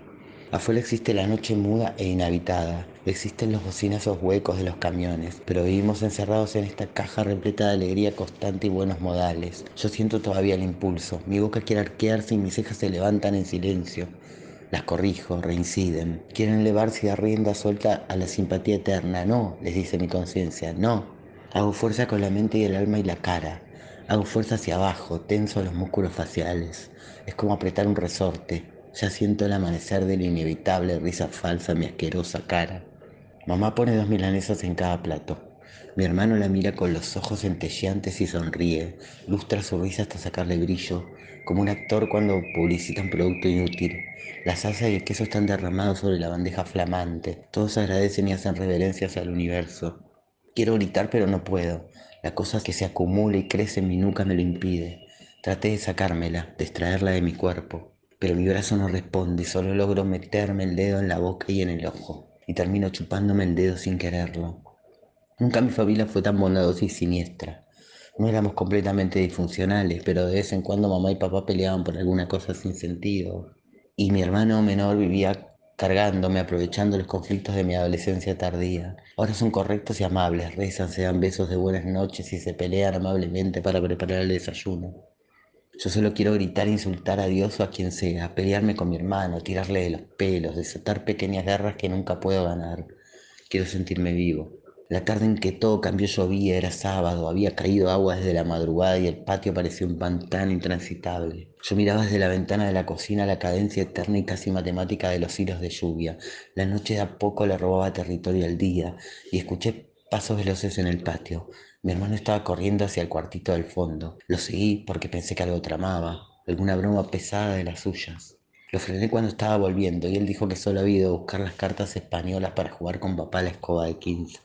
[SPEAKER 19] Afuera existe la noche muda e inhabitada, existen los bocinazos huecos de los camiones, pero vivimos encerrados en esta caja repleta de alegría constante y buenos modales. Yo siento todavía el impulso, mi boca quiere arquearse y mis cejas se levantan en silencio. Las corrijo, reinciden. Quieren elevarse a rienda suelta a la simpatía eterna. No, les dice mi conciencia, no. Hago fuerza con la mente y el alma y la cara. Hago fuerza hacia abajo, tenso los músculos faciales. Es como apretar un resorte. Ya siento el amanecer de la inevitable risa falsa en mi asquerosa cara. Mamá pone dos milanesas en cada plato. Mi hermano la mira con los ojos centelleantes y sonríe. Lustra su risa hasta sacarle brillo, como un actor cuando publicita un producto inútil. La salsa y el queso están derramados sobre la bandeja flamante. Todos agradecen y hacen reverencias al universo. Quiero gritar pero no puedo. La cosa que se acumula y crece en mi nuca me lo impide. Traté de sacármela, de extraerla de mi cuerpo pero mi brazo no responde, solo logro meterme el dedo en la boca y en el ojo, y termino chupándome el dedo sin quererlo. Nunca mi familia fue tan bondadosa y siniestra. No éramos completamente disfuncionales, pero de vez en cuando mamá y papá peleaban por alguna cosa sin sentido. Y mi hermano menor vivía cargándome, aprovechando los conflictos de mi adolescencia tardía. Ahora son correctos y amables, rezan, se dan besos de buenas noches y se pelean amablemente para preparar el desayuno. Yo solo quiero gritar e insultar a Dios o a quien sea, pelearme con mi hermano, tirarle de los pelos, desatar pequeñas guerras que nunca puedo ganar. Quiero sentirme vivo. La tarde en que todo cambió llovía, era sábado, había caído agua desde la madrugada y el patio parecía un pantano intransitable. Yo miraba desde la ventana de la cocina la cadencia eterna y casi matemática de los hilos de lluvia. La noche de a poco le robaba territorio al día y escuché pasos veloces en el patio. Mi hermano estaba corriendo hacia el cuartito del fondo. Lo seguí porque pensé que algo tramaba, alguna broma pesada de las suyas. Lo frené cuando estaba volviendo y él dijo que solo había ido a buscar las cartas españolas para jugar con papá a la escoba de 15.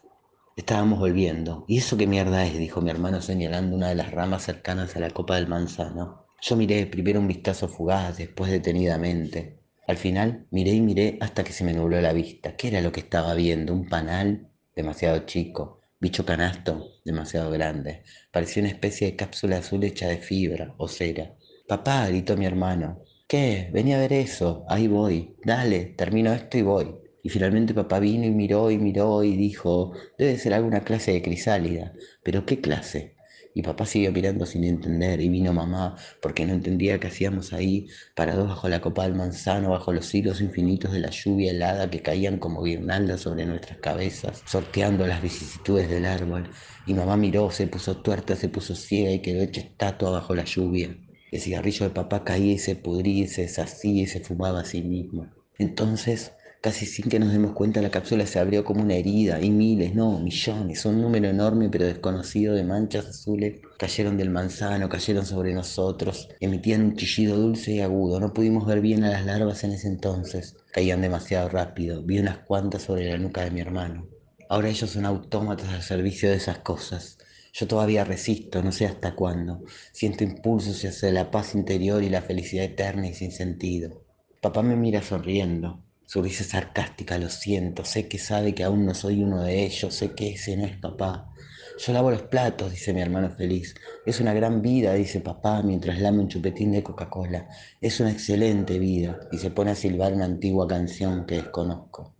[SPEAKER 19] Estábamos volviendo. ¿Y eso qué mierda es? dijo mi hermano señalando una de las ramas cercanas a la copa del manzano. Yo miré primero un vistazo fugaz, después detenidamente. Al final miré y miré hasta que se me nubló la vista. ¿Qué era lo que estaba viendo? ¿Un panal? Demasiado chico. Bicho canasto, demasiado grande. Parecía una especie de cápsula azul hecha de fibra o cera. Papá, gritó mi hermano. ¿Qué? Vení a ver eso. Ahí voy. Dale, termino esto y voy. Y finalmente papá vino y miró y miró y dijo, debe ser alguna clase de crisálida. ¿Pero qué clase? Y papá siguió mirando sin entender y vino mamá porque no entendía qué hacíamos ahí, parados bajo la copa del manzano, bajo los hilos infinitos de la lluvia helada que caían como guirnaldas sobre nuestras cabezas, sorteando las vicisitudes del árbol. Y mamá miró, se puso tuerta, se puso ciega y quedó hecha estatua bajo la lluvia. El cigarrillo de papá caía y se pudría y se deshacía y se fumaba a sí mismo. Entonces Casi sin que nos demos cuenta, la cápsula se abrió como una herida y miles, no, millones, un número enorme pero desconocido de manchas azules cayeron del manzano, cayeron sobre nosotros, emitían un chillido dulce y agudo. No pudimos ver bien a las larvas en ese entonces, caían demasiado rápido. Vi unas cuantas sobre la nuca de mi hermano. Ahora ellos son autómatas al servicio de esas cosas. Yo todavía resisto, no sé hasta cuándo. Siento impulsos hacia la paz interior y la felicidad eterna y sin sentido. Papá me mira sonriendo. Su risa es sarcástica, lo siento, sé que sabe que aún no soy uno de ellos, sé que ese no es papá. Yo lavo los platos, dice mi hermano feliz. Es una gran vida, dice papá, mientras lame un chupetín de Coca-Cola. Es una excelente vida, y se pone a silbar una antigua canción que desconozco.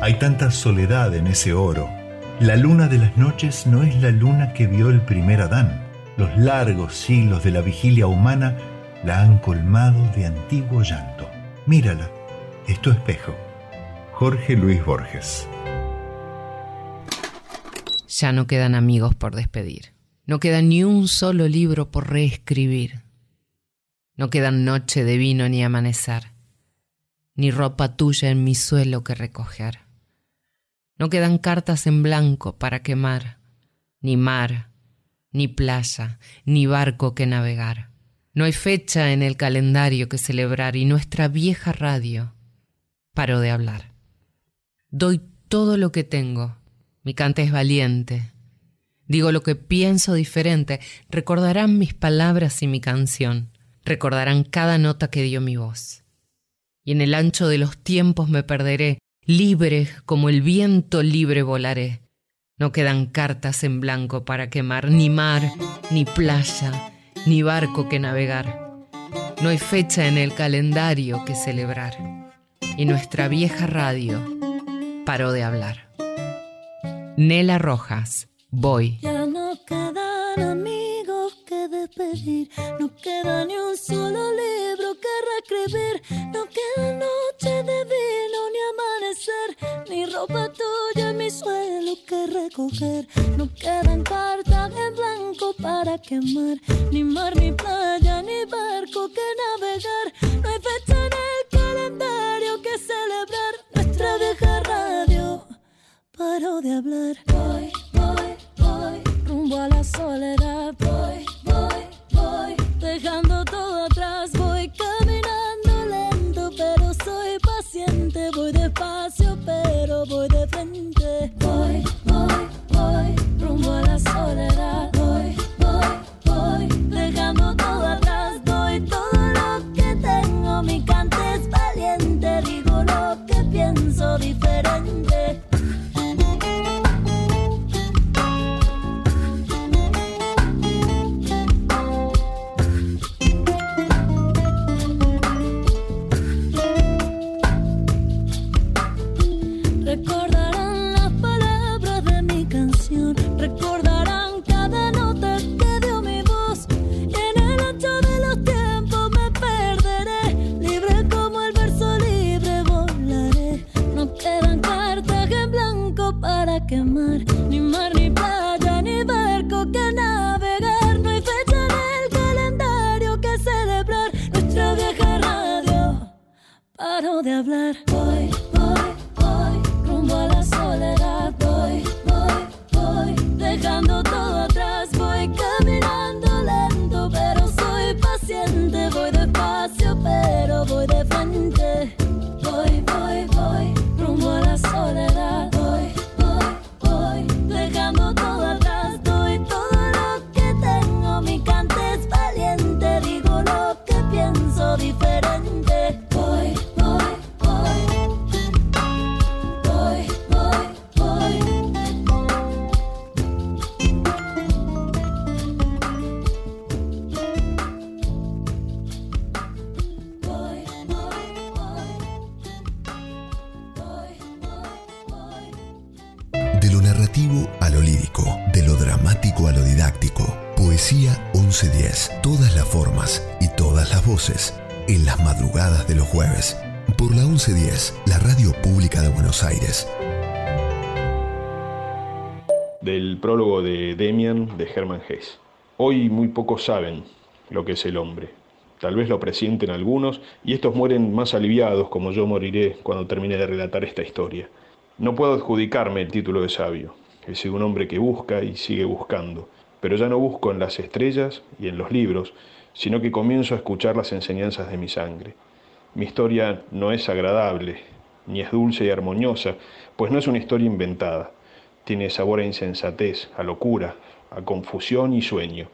[SPEAKER 20] Hay tanta soledad en ese oro. La luna de las noches no es la luna que vio el primer Adán. Los largos siglos de la vigilia humana la han colmado de antiguo llanto. Mírala, es tu espejo. Jorge Luis Borges.
[SPEAKER 9] Ya no quedan amigos por despedir. No queda ni un solo libro por reescribir. No quedan noche de vino ni amanecer, ni ropa tuya en mi suelo que recoger. No quedan cartas en blanco para quemar, ni mar, ni playa, ni barco que navegar. No hay fecha en el calendario que celebrar y nuestra vieja radio paró de hablar. Doy todo lo que tengo. Mi cante es valiente. Digo lo que pienso diferente. Recordarán mis palabras y mi canción. Recordarán cada nota que dio mi voz. Y en el ancho de los tiempos me perderé. Libre como el viento libre volaré. No quedan cartas en blanco para quemar, ni mar, ni playa, ni barco que navegar. No hay fecha en el calendario que celebrar. Y nuestra vieja radio paró de hablar. Nela Rojas, voy.
[SPEAKER 21] No queda ni un solo libro que reescribir, no queda noche de vino ni amanecer, ni ropa tuya en mi suelo que recoger, no quedan cartas en blanco para quemar, ni mar, ni playa, ni barco que navegar, no hay fecha en el calendario que celebrar, nuestra vieja radio paró de hablar. Voy, voy, voy, rumbo a la soledad. Voy, voy, voy, dejando todo atrás. Voy caminando lento, pero soy paciente. Voy despacio, pero voy de Paro de hablar.
[SPEAKER 2] 1110. Todas las formas y todas las voces. En las madrugadas de los jueves. Por la 1110, la radio pública de Buenos Aires.
[SPEAKER 22] Del prólogo de Demian de Hermann Hesse. Hoy muy pocos saben lo que es el hombre. Tal vez lo presienten algunos y estos mueren más aliviados como yo moriré cuando termine de relatar esta historia. No puedo adjudicarme el título de sabio. He sido un hombre que busca y sigue buscando, pero ya no busco en las estrellas y en los libros, sino que comienzo a escuchar las enseñanzas de mi sangre. Mi historia no es agradable, ni es dulce y armoniosa, pues no es una historia inventada. Tiene sabor a insensatez, a locura, a confusión y sueño,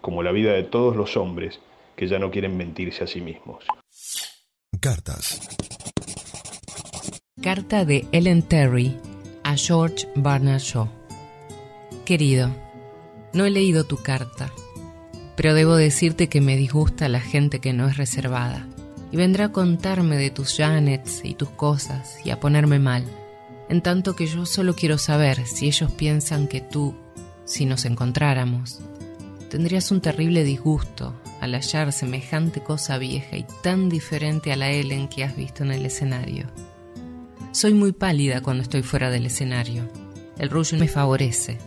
[SPEAKER 22] como la vida de todos los hombres que ya no quieren mentirse a sí mismos.
[SPEAKER 2] Cartas.
[SPEAKER 9] Carta de Ellen Terry a George Bernard Shaw. Querido, no he leído tu carta, pero debo decirte que me disgusta la gente que no es reservada y vendrá a contarme de tus Janets y tus cosas y a ponerme mal, en tanto que yo solo quiero saber si ellos piensan que tú, si nos encontráramos, tendrías un terrible disgusto al hallar semejante cosa vieja y tan diferente a la Ellen que has visto en el escenario. Soy muy pálida cuando estoy fuera del escenario. El rollo me favorece.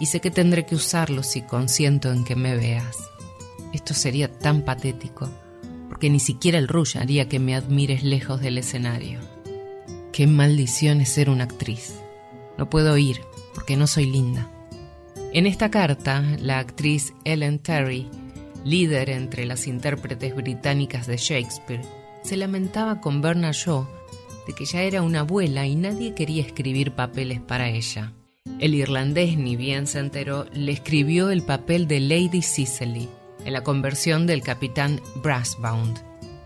[SPEAKER 9] Y sé que tendré que usarlo si consiento en que me veas. Esto sería tan patético, porque ni siquiera el Rush haría que me admires lejos del escenario. Qué maldición es ser una actriz. No puedo ir, porque no soy linda. En esta carta, la actriz Ellen Terry, líder entre las intérpretes británicas de Shakespeare, se lamentaba con Bernard Shaw de que ya era una abuela y nadie quería escribir papeles para ella. El irlandés, ni bien se enteró, le escribió el papel de Lady Cicely en la conversión del capitán Brassbound.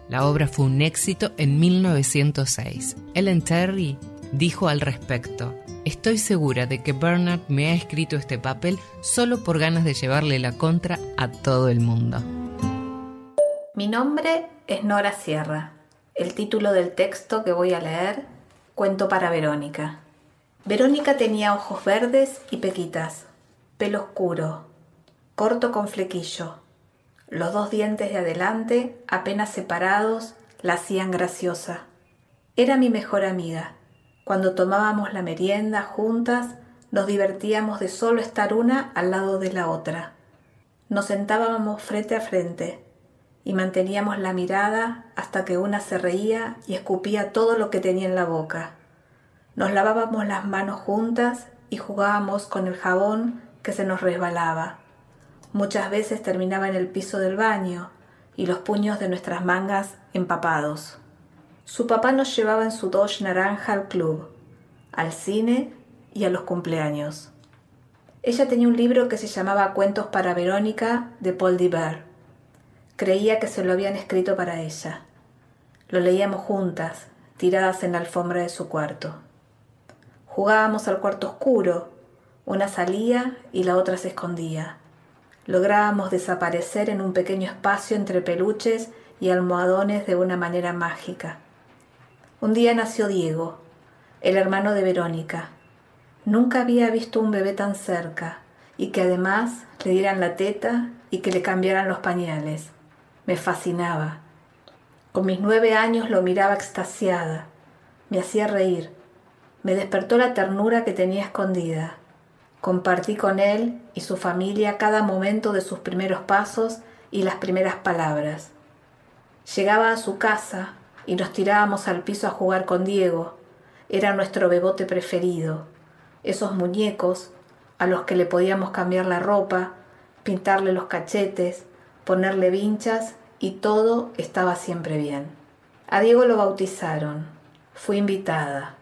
[SPEAKER 9] La obra fue un éxito en 1906. Ellen Terry dijo al respecto, Estoy segura de que Bernard me ha escrito este papel solo por ganas de llevarle la contra a todo el mundo.
[SPEAKER 23] Mi nombre es Nora Sierra. El título del texto que voy a leer, Cuento para Verónica. Verónica tenía ojos verdes y pequitas, pelo oscuro, corto con flequillo. Los dos dientes de adelante, apenas separados, la hacían graciosa. Era mi mejor amiga. Cuando tomábamos la merienda juntas, nos divertíamos de solo estar una al lado de la otra. Nos sentábamos frente a frente y manteníamos la mirada hasta que una se reía y escupía todo lo que tenía en la boca. Nos lavábamos las manos juntas y jugábamos con el jabón que se nos resbalaba. Muchas veces terminaba en el piso del baño y los puños de nuestras mangas empapados. Su papá nos llevaba en su Dodge naranja al club, al cine y a los cumpleaños. Ella tenía un libro que se llamaba Cuentos para Verónica de Paul Diver. Creía que se lo habían escrito para ella. Lo leíamos juntas, tiradas en la alfombra de su cuarto. Jugábamos al cuarto oscuro. Una salía y la otra se escondía. Lográbamos desaparecer en un pequeño espacio entre peluches y almohadones de una manera mágica. Un día nació Diego, el hermano de Verónica. Nunca había visto un bebé tan cerca y que además le dieran la teta y que le cambiaran los pañales. Me fascinaba. Con mis nueve años lo miraba extasiada. Me hacía reír. Me despertó la ternura que tenía escondida. Compartí con él y su familia cada momento de sus primeros pasos y las primeras palabras. Llegaba a su casa y nos tirábamos al piso a jugar con Diego. Era nuestro bebote preferido. Esos muñecos a los que le podíamos cambiar la ropa, pintarle los cachetes, ponerle vinchas y todo estaba siempre bien. A Diego lo bautizaron. Fui invitada.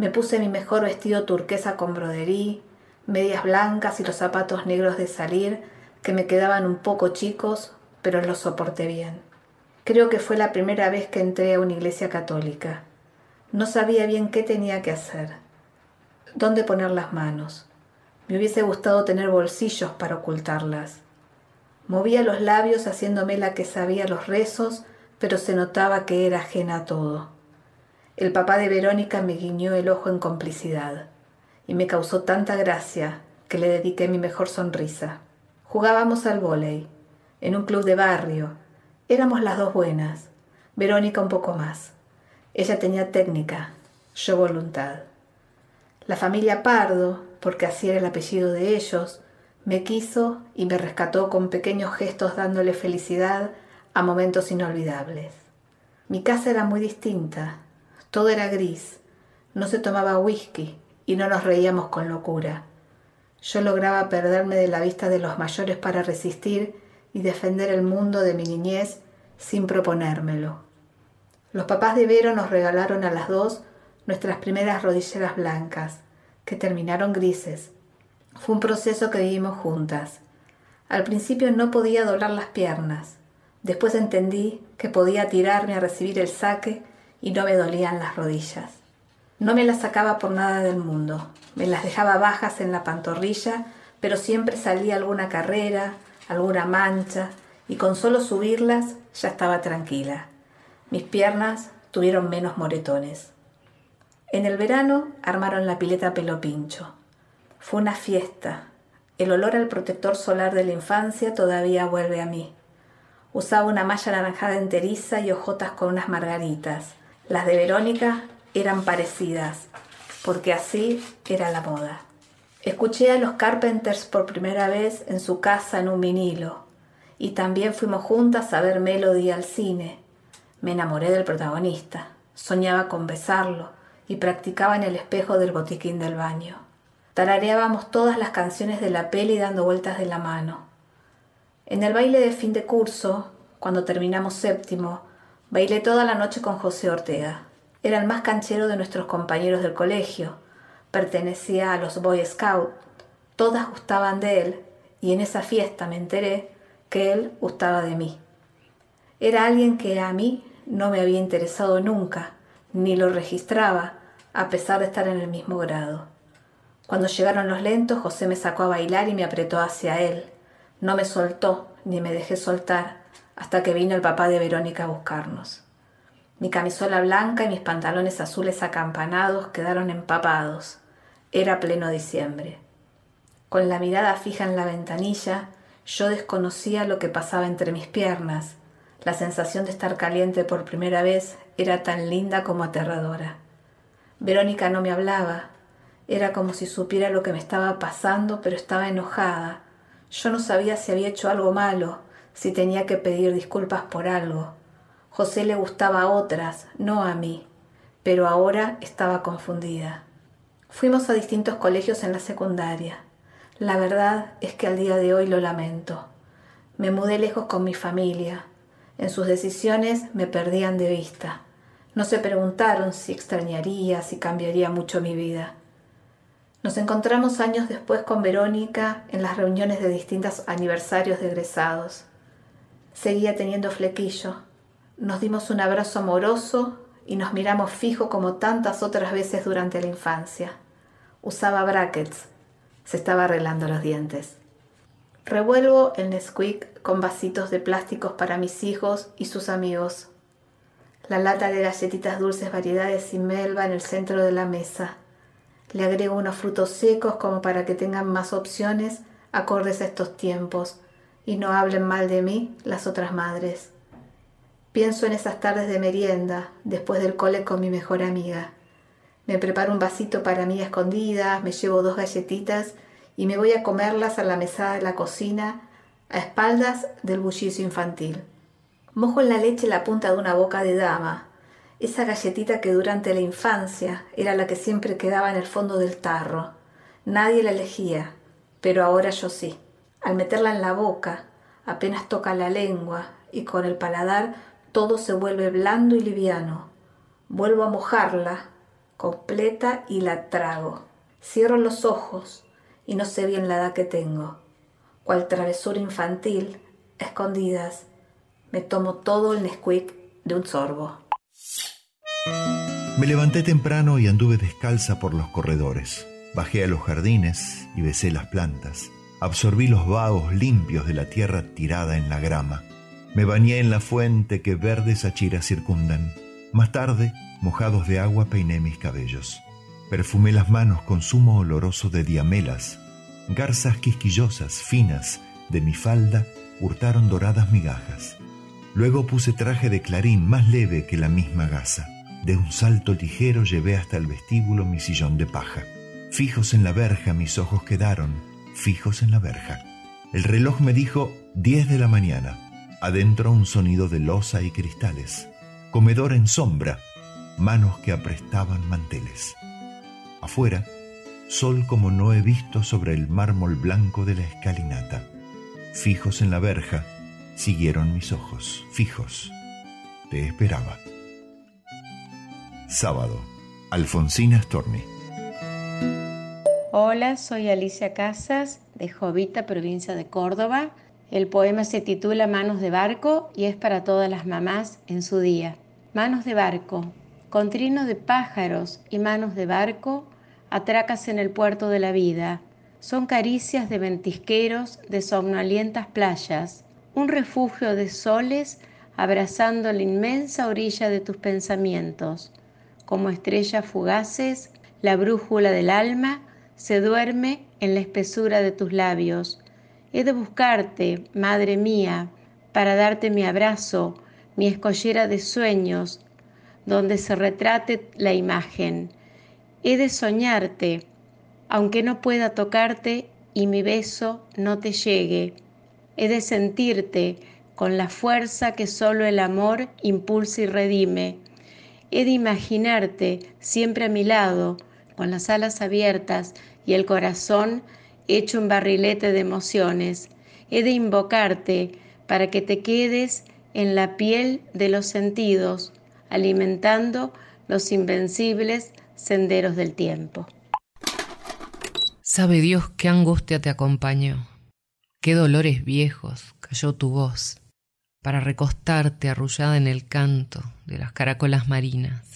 [SPEAKER 23] Me puse mi mejor vestido turquesa con broderí, medias blancas y los zapatos negros de salir que me quedaban un poco chicos, pero los soporté bien. Creo que fue la primera vez que entré a una iglesia católica. No sabía bien qué tenía que hacer, dónde poner las manos. Me hubiese gustado tener bolsillos para ocultarlas. Movía los labios haciéndome la que sabía los rezos, pero se notaba que era ajena a todo. El papá de Verónica me guiñó el ojo en complicidad, y me causó tanta gracia que le dediqué mi mejor sonrisa. Jugábamos al vóley, en un club de barrio, Éramos las dos buenas, Verónica un poco más. Ella tenía técnica, yo voluntad. La familia Pardo, porque así era el apellido de ellos, me quiso y me rescató con pequeños gestos dándole felicidad a momentos inolvidables. Mi casa era muy distinta, todo era gris, no se tomaba whisky y no nos reíamos con locura. Yo lograba perderme de la vista de los mayores para resistir y defender el mundo de mi niñez sin proponérmelo. Los papás de Vero nos regalaron a las dos nuestras primeras rodilleras blancas, que terminaron grises. Fue un proceso que vivimos juntas. Al principio no podía doblar las piernas. Después entendí que podía tirarme a recibir el saque y no me dolían las rodillas. No me las sacaba por nada del mundo. Me las dejaba bajas en la pantorrilla, pero siempre salía alguna carrera, alguna mancha, y con solo subirlas ya estaba tranquila. Mis piernas tuvieron menos moretones. En el verano armaron la pileta pelo pincho. Fue una fiesta. El olor al protector solar de la infancia todavía vuelve a mí. Usaba una malla naranjada enteriza y hojotas con unas margaritas. Las de Verónica eran parecidas, porque así era la moda. Escuché a los Carpenters por primera vez en su casa en un vinilo, y también fuimos juntas a ver Melody al cine. Me enamoré del protagonista, soñaba con besarlo y practicaba en el espejo del botiquín del baño. Tarareábamos todas las canciones de la peli dando vueltas de la mano. En el baile de fin de curso, cuando terminamos séptimo, bailé toda la noche con José Ortega. Era el más canchero de nuestros compañeros del colegio. Pertenecía a los Boy Scouts. Todas gustaban de él y en esa fiesta me enteré que él gustaba de mí. Era alguien que a mí no me había interesado nunca, ni lo registraba, a pesar de estar en el mismo grado. Cuando llegaron los lentos, José me sacó a bailar y me apretó hacia él. No me soltó, ni me dejé soltar, hasta que vino el papá de Verónica a buscarnos. Mi camisola blanca y mis pantalones azules acampanados quedaron empapados. Era pleno diciembre. Con la mirada fija en la ventanilla, yo desconocía lo que pasaba entre mis piernas. La sensación de estar caliente por primera vez era tan linda como aterradora. Verónica no me hablaba. Era como si supiera lo que me estaba pasando, pero estaba enojada. Yo no sabía si había hecho algo malo, si tenía que pedir disculpas por algo. José le gustaba a otras, no a mí, pero ahora estaba confundida. Fuimos a distintos colegios en la secundaria. La verdad es que al día de hoy lo lamento. Me mudé lejos con mi familia. En sus decisiones me perdían de vista. No se preguntaron si extrañaría, si cambiaría mucho mi vida. Nos encontramos años después con Verónica en las reuniones de distintos aniversarios de egresados. Seguía teniendo flequillo. Nos dimos un abrazo amoroso y nos miramos fijo como tantas otras veces durante la infancia. Usaba brackets. Se estaba arreglando los dientes. Revuelvo el Nesquik con vasitos de plásticos para mis hijos y sus amigos. La lata de galletitas dulces variedades sin melva en el centro de la mesa. Le agrego unos frutos secos como para que tengan más opciones acordes a estos tiempos y no hablen mal de mí las otras madres. Pienso en esas tardes de merienda, después del cole con mi mejor amiga. Me preparo un vasito para mí a escondidas, me llevo dos galletitas y me voy a comerlas a la mesada de la cocina a espaldas del bullicio infantil. Mojo en la leche la punta de una boca de dama, esa galletita que durante la infancia era la que siempre quedaba en el fondo del tarro. Nadie la elegía, pero ahora yo sí. Al meterla en la boca, apenas toca la lengua y con el paladar todo se vuelve blando y liviano. Vuelvo a mojarla completa y la trago. Cierro los ojos y no sé bien la edad que tengo. Cual travesura infantil, escondidas, me tomo todo el Nesquik de un sorbo.
[SPEAKER 4] Me levanté temprano y anduve descalza por los corredores. Bajé a los jardines y besé las plantas. Absorbí los vagos limpios de la tierra tirada en la grama. Me bañé en la fuente que verdes achiras circundan. Más tarde, mojados de agua, peiné mis cabellos. Perfumé las manos con zumo oloroso de diamelas. Garzas quisquillosas, finas, de mi falda hurtaron doradas migajas. Luego puse traje de clarín más leve que la misma gasa. De un salto ligero llevé hasta el vestíbulo mi sillón de paja. Fijos en la verja mis ojos quedaron, fijos en la verja. El reloj me dijo diez de la mañana. Adentro un sonido de losa y cristales. Comedor en sombra, manos que aprestaban manteles. Afuera, sol como no he visto sobre el mármol blanco de la escalinata. Fijos en la verja, siguieron mis ojos, fijos. Te esperaba. Sábado, Alfonsina Storni.
[SPEAKER 24] Hola, soy Alicia Casas de Jovita, provincia de Córdoba. El poema se titula Manos de barco y es para todas las mamás en su día. Manos de barco, con trino de pájaros y manos de barco, atracas en el puerto de la vida. Son caricias de ventisqueros de somnolientas playas, un refugio de soles abrazando la inmensa orilla de tus pensamientos. Como estrellas fugaces, la brújula del alma se duerme en la espesura de tus labios. He de buscarte, madre mía, para darte mi abrazo, mi escollera de sueños, donde se retrate la imagen. He de soñarte aunque no pueda tocarte y mi beso no te llegue. He de sentirte con la fuerza que solo el amor impulsa y redime. He de imaginarte siempre a mi lado, con las alas abiertas y el corazón hecho un barrilete de emociones. He de invocarte para que te quedes en la piel de los sentidos, alimentando los invencibles senderos del tiempo.
[SPEAKER 9] Sabe Dios qué angustia te acompañó, qué dolores viejos cayó tu voz para recostarte arrullada en el canto de las caracolas marinas,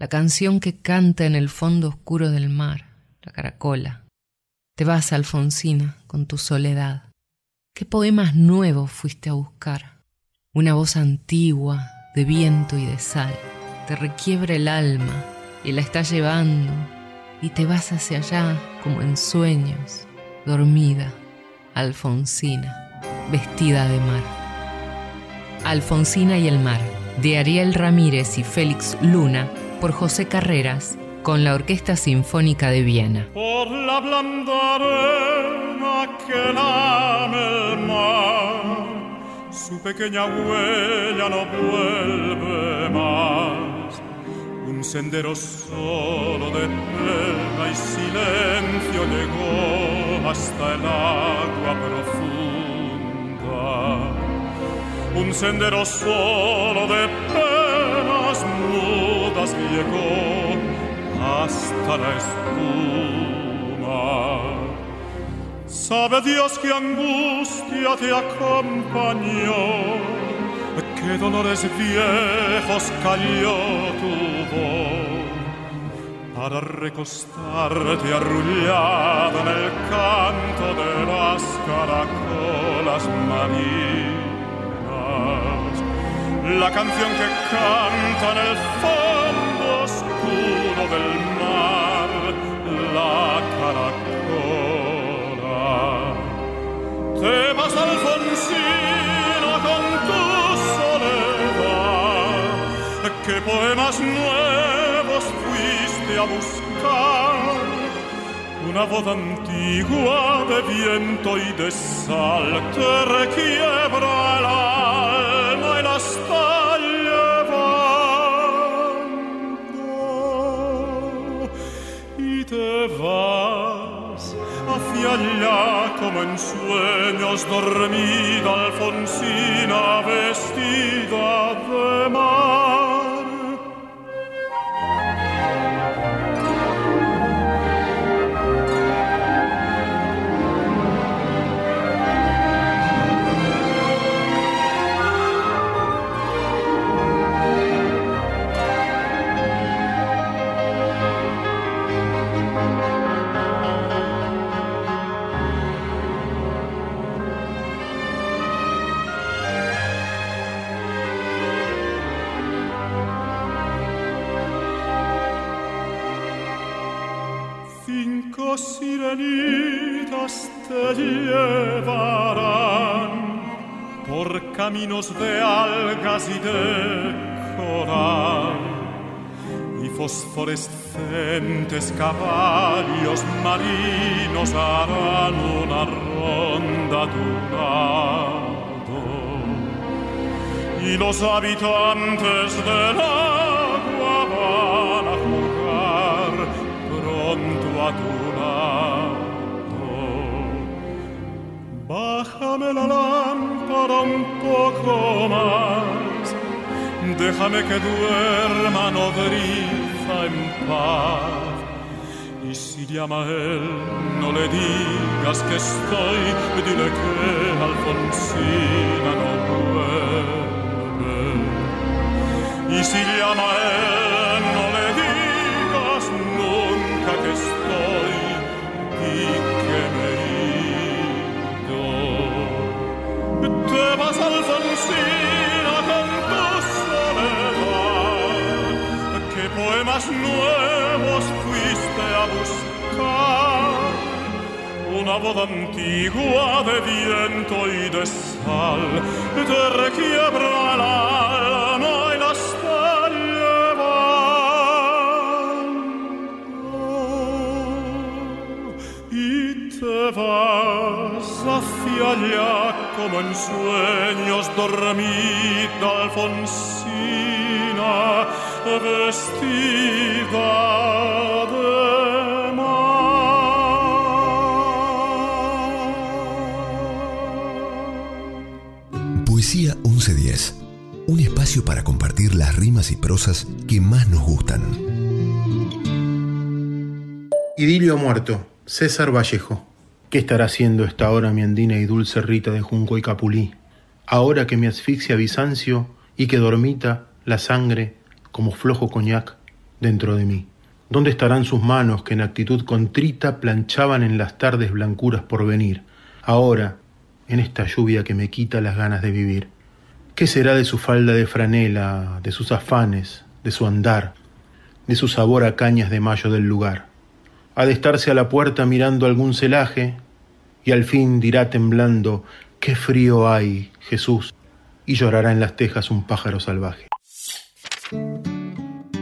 [SPEAKER 9] la canción que canta en el fondo oscuro del mar, la caracola. Te vas, Alfonsina, con tu soledad. ¿Qué poemas nuevos fuiste a buscar? Una voz antigua, de viento y de sal, te requiebra el alma y la está llevando y te vas hacia allá como en sueños, dormida, Alfonsina, vestida de mar. Alfonsina y el mar, de Ariel Ramírez y Félix Luna, por José Carreras, con la Orquesta Sinfónica de Viena.
[SPEAKER 25] Por la blanda arena que lame el mar, su pequeña huella no vuelve más. Un sendero solo de pena y silencio llegó hasta el agua profunda. Un sendero solo de penas llegó hasta la espuma. Sabe Dios qué angustia te acompañó, qué dolores viejos cayó tu voz para recostarte arrullada en el canto de las caracolas marinas. La canción que canta en el fondo oscuro del mar, la caracola. Te vas Alfonsina con tu soledad, qué poemas nuevos fuiste a buscar. Una voz antigua de viento y de sal te requiebra el alma y la vas hacia allá como en sueños dormida Alfonsina vestida de mar. Cinco sirenitas te llevarán por caminos de algas y de coral y fosforescentes caballos marinos harán una ronda a y los habitantes del agua van a jugar pronto a tu Bájame la lámpara un poco más, déjame que duerma nodriza en paz. Y si llama él, no le digas que estoy, dile que Alfonsina no vuelve. Y si llama él, nuevos fuiste a buscar. Una voz antigua de viento y de sal te requiebra el alma y la está llevando. te vas hacia allá como en sueños dormida Alfonsina vestida de
[SPEAKER 2] Poesía 1110. Un espacio para compartir las rimas y prosas que más nos gustan.
[SPEAKER 26] Idilio muerto. César Vallejo. ¿Qué estará haciendo esta hora mi andina y dulce Rita de Junco y Capulí? Ahora que me asfixia Bizancio y que dormita la sangre como flojo coñac dentro de mí. ¿Dónde estarán sus manos que en actitud contrita planchaban en las tardes blancuras por venir? Ahora, en esta lluvia que me quita las ganas de vivir. ¿Qué será de su falda de franela, de sus afanes, de su andar, de su sabor a cañas de mayo del lugar? Ha de estarse a la puerta mirando algún celaje y al fin dirá temblando, qué frío hay, Jesús, y llorará en las tejas un pájaro salvaje.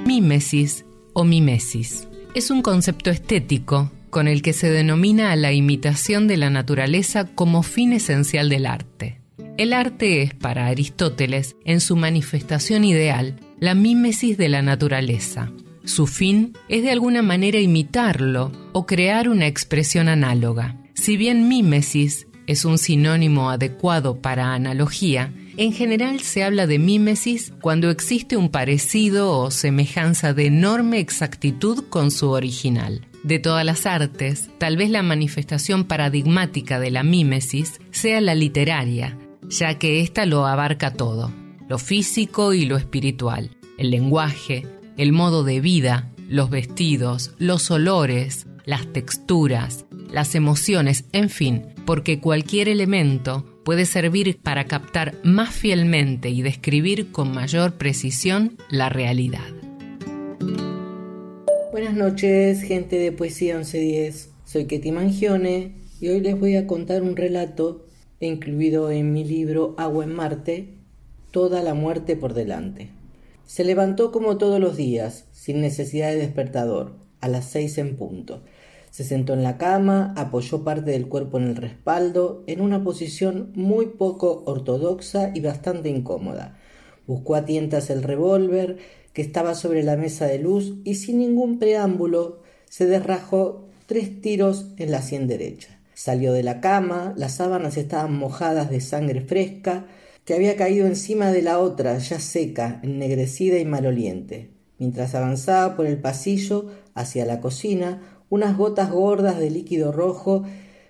[SPEAKER 9] Mímesis o mimesis es un concepto estético con el que se denomina a la imitación de la naturaleza como fin esencial del arte. El arte es, para Aristóteles, en su manifestación ideal, la mímesis de la naturaleza. Su fin es de alguna manera imitarlo o crear una expresión análoga. Si bien mímesis es un sinónimo adecuado para analogía, en general se habla de mímesis cuando existe un parecido o semejanza de enorme exactitud con su original. De todas las artes, tal vez la manifestación paradigmática de la mímesis sea la literaria, ya que ésta lo abarca todo, lo físico y lo espiritual, el lenguaje, el modo de vida, los vestidos, los olores, las texturas, las emociones, en fin, porque cualquier elemento puede servir para captar más fielmente y describir con mayor precisión la realidad.
[SPEAKER 27] Buenas noches, gente de Poesía 1110. Soy Ketty Mangione y hoy les voy a contar un relato incluido en mi libro Agua en Marte, Toda la muerte por delante. Se levantó como todos los días, sin necesidad de despertador, a las seis en punto. Se sentó en la cama, apoyó parte del cuerpo en el respaldo, en una posición muy poco ortodoxa y bastante incómoda. Buscó a tientas el revólver, que estaba sobre la mesa de luz, y sin ningún preámbulo se desrajó tres tiros en la sien derecha. Salió de la cama, las sábanas estaban mojadas de sangre fresca, que había caído encima de la otra, ya seca, ennegrecida y maloliente. Mientras avanzaba por el pasillo hacia la cocina, unas gotas gordas de líquido rojo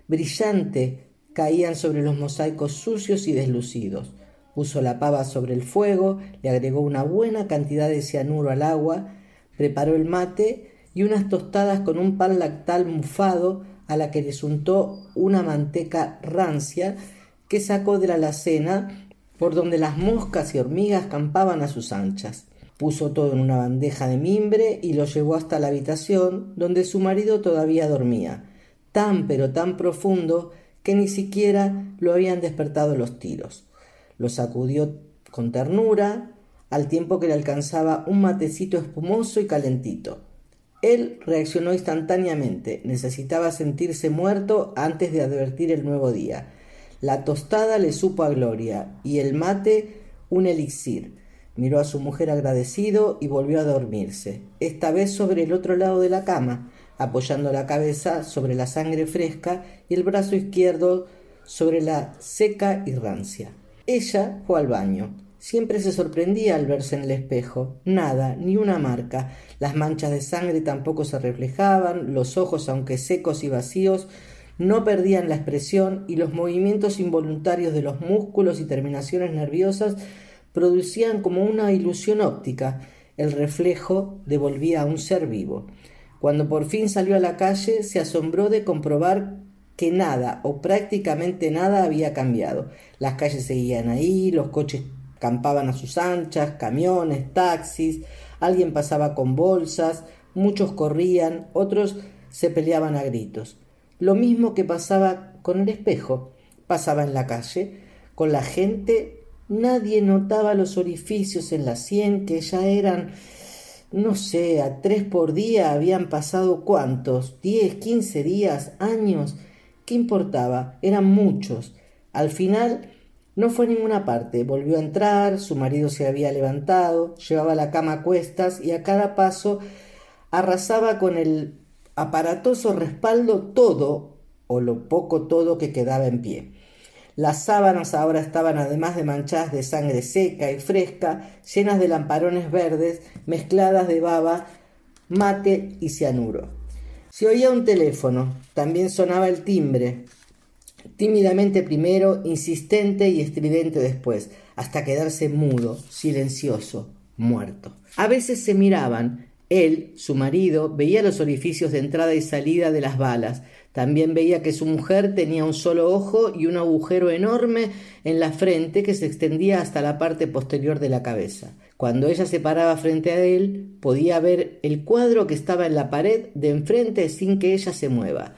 [SPEAKER 27] brillante caían sobre los mosaicos sucios y deslucidos. Puso la pava sobre el fuego, le agregó una buena cantidad de cianuro al agua, preparó el mate y unas tostadas con un pan lactal mufado a la que le untó una manteca rancia que sacó de la alacena por donde las moscas y hormigas campaban a sus anchas. Puso todo en una bandeja de mimbre y lo llevó hasta la habitación donde su marido todavía dormía, tan pero tan profundo que ni siquiera lo habían despertado los tiros. Lo sacudió con ternura, al tiempo que le alcanzaba un matecito espumoso y calentito. Él reaccionó instantáneamente, necesitaba sentirse muerto antes de advertir el nuevo día. La tostada le supo a gloria y el mate un elixir. Miró a su mujer agradecido y volvió a dormirse, esta vez sobre el otro lado de la cama, apoyando la cabeza sobre la sangre fresca y el brazo izquierdo sobre la seca y rancia. Ella fue al baño. Siempre se sorprendía al verse en el espejo. Nada, ni una marca. Las manchas de sangre tampoco se reflejaban, los ojos, aunque secos y vacíos, no perdían la expresión y los movimientos involuntarios de los músculos y terminaciones nerviosas producían como una ilusión óptica. El reflejo devolvía a un ser vivo. Cuando por fin salió a la calle, se asombró de comprobar que nada o prácticamente nada había cambiado. Las calles seguían ahí, los coches campaban a sus anchas, camiones, taxis, alguien pasaba con bolsas, muchos corrían, otros se peleaban a gritos. Lo mismo que pasaba con el espejo, pasaba en la calle, con la gente, nadie notaba los orificios en la sien que ya eran no sé, a tres por día habían pasado cuántos, diez, quince días, años, ¿Qué importaba? Eran muchos. Al final no fue a ninguna parte. Volvió a entrar, su marido se había levantado, llevaba la cama a cuestas y a cada paso arrasaba con el aparatoso respaldo todo o lo poco todo que quedaba en pie. Las sábanas ahora estaban además de manchadas de sangre seca y fresca, llenas de lamparones verdes, mezcladas de baba, mate y cianuro. Se oía un teléfono, también sonaba el timbre, tímidamente primero, insistente y estridente después, hasta quedarse mudo, silencioso, muerto. A veces se miraban, él, su marido, veía los orificios de entrada y salida de las balas. También veía que su mujer tenía un solo ojo y un agujero enorme en la frente que se extendía hasta la parte posterior de la cabeza. Cuando ella se paraba frente a él, podía ver el cuadro que estaba en la pared de enfrente sin que ella se mueva.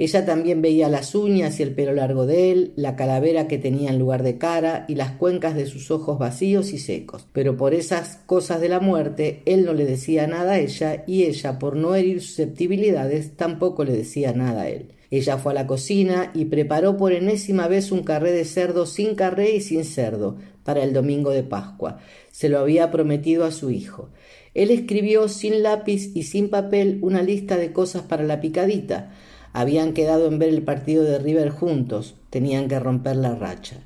[SPEAKER 27] Ella también veía las uñas y el pelo largo de él, la calavera que tenía en lugar de cara y las cuencas de sus ojos vacíos y secos. Pero por esas cosas de la muerte, él no le decía nada a ella y ella, por no herir susceptibilidades, tampoco le decía nada a él. Ella fue a la cocina y preparó por enésima vez un carré de cerdo sin carré y sin cerdo para el domingo de Pascua. Se lo había prometido a su hijo. Él escribió sin lápiz y sin papel una lista de cosas para la picadita. Habían quedado en ver el partido de River juntos, tenían que romper la racha.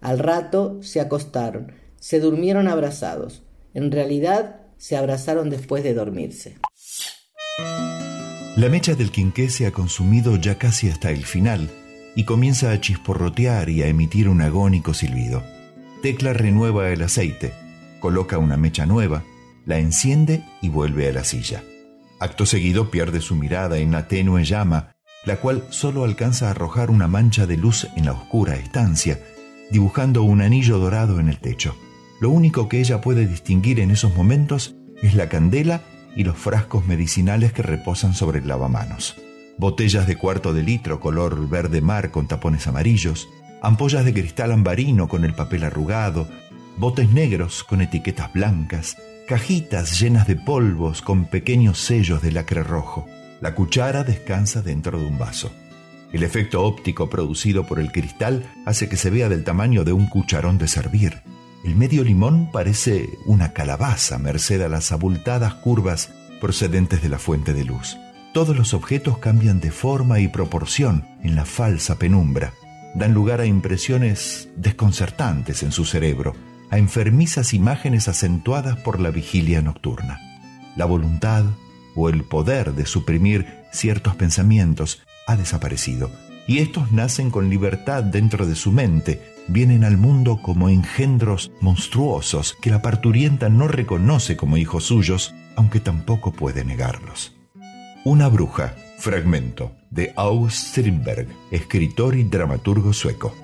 [SPEAKER 27] Al rato se acostaron, se durmieron abrazados. En realidad se abrazaron después de dormirse.
[SPEAKER 4] La mecha del quinqué se ha consumido ya casi hasta el final y comienza a chisporrotear y a emitir un agónico silbido. Tecla renueva el aceite, coloca una mecha nueva, la enciende y vuelve a la silla. Acto seguido pierde su mirada en la tenue llama, la cual solo alcanza a arrojar una mancha de luz en la oscura estancia, dibujando un anillo dorado en el techo. Lo único que ella puede distinguir en esos momentos es la candela y los frascos medicinales que reposan sobre el lavamanos. Botellas de cuarto de litro color verde mar con tapones amarillos, ampollas de cristal ambarino con el papel arrugado, botes negros con etiquetas blancas, cajitas llenas de polvos con pequeños sellos de lacre rojo. La cuchara descansa dentro de un vaso. El efecto óptico producido por el cristal hace que se vea del tamaño de un cucharón de servir. El medio limón parece una calabaza merced a las abultadas curvas procedentes de la fuente de luz. Todos los objetos cambian de forma y proporción en la falsa penumbra. Dan lugar a impresiones desconcertantes en su cerebro, a enfermizas imágenes acentuadas por la vigilia nocturna. La voluntad o el poder de suprimir ciertos pensamientos ha desaparecido, y estos nacen con libertad dentro de su mente, vienen al mundo como engendros monstruosos que la parturienta no reconoce como hijos suyos, aunque tampoco puede negarlos. Una bruja, fragmento, de August Strindberg, escritor y dramaturgo sueco.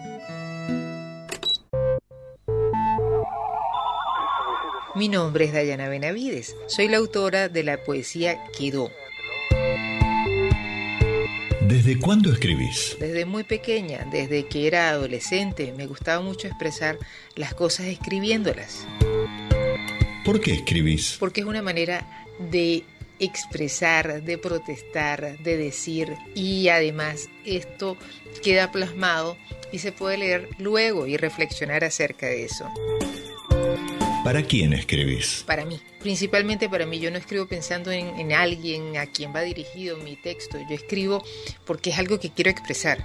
[SPEAKER 28] Mi nombre es Dayana Benavides. Soy la autora de la poesía Quedó.
[SPEAKER 4] ¿Desde cuándo escribís?
[SPEAKER 28] Desde muy pequeña, desde que era adolescente, me gustaba mucho expresar las cosas escribiéndolas.
[SPEAKER 4] ¿Por qué escribís?
[SPEAKER 28] Porque es una manera de expresar, de protestar, de decir y además esto queda plasmado y se puede leer luego y reflexionar acerca de eso.
[SPEAKER 4] ¿Para quién escribís?
[SPEAKER 28] Para mí, principalmente para mí. Yo no escribo pensando en, en, alguien a quien va dirigido mi texto. Yo escribo porque es algo que quiero expresar.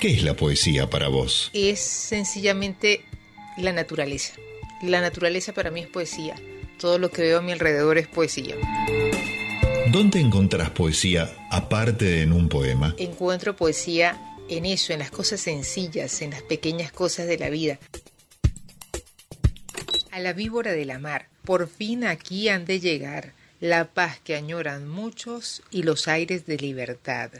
[SPEAKER 4] ¿Qué es la poesía para vos?
[SPEAKER 28] Es sencillamente la naturaleza. La naturaleza para mí es poesía. Todo lo que veo a mi alrededor es poesía.
[SPEAKER 4] ¿Dónde encontrás poesía aparte de en un poema?
[SPEAKER 28] Encuentro poesía en eso, en las cosas sencillas, en las pequeñas cosas de la vida a la víbora de la mar. Por fin aquí han de llegar la paz que añoran muchos y los aires de libertad.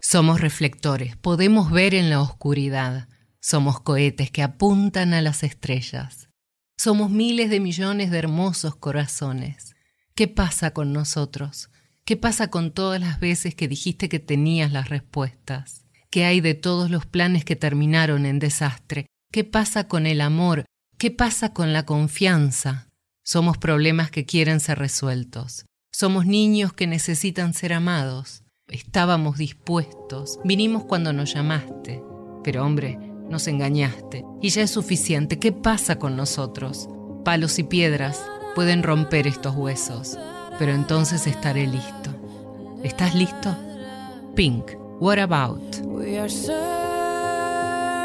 [SPEAKER 9] Somos reflectores, podemos ver en la oscuridad. Somos cohetes que apuntan a las estrellas. Somos miles de millones de hermosos corazones. ¿Qué pasa con nosotros? ¿Qué pasa con todas las veces que dijiste que tenías las respuestas? ¿Qué hay de todos los planes que terminaron en desastre? ¿Qué pasa con el amor ¿Qué pasa con la confianza? Somos problemas que quieren ser resueltos. Somos niños que necesitan ser amados. Estábamos dispuestos, vinimos cuando nos llamaste. Pero hombre, nos engañaste. Y ya es suficiente. ¿Qué pasa con nosotros? Palos y piedras pueden romper estos huesos, pero entonces estaré listo. ¿Estás listo? Pink, what about?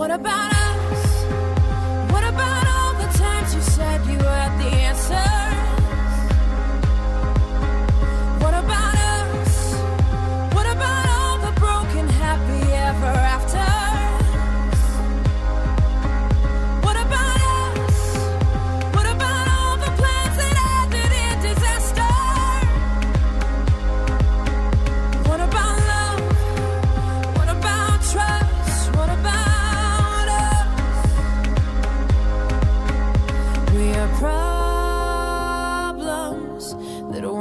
[SPEAKER 29] What about us? What about all the times you said you had the answers?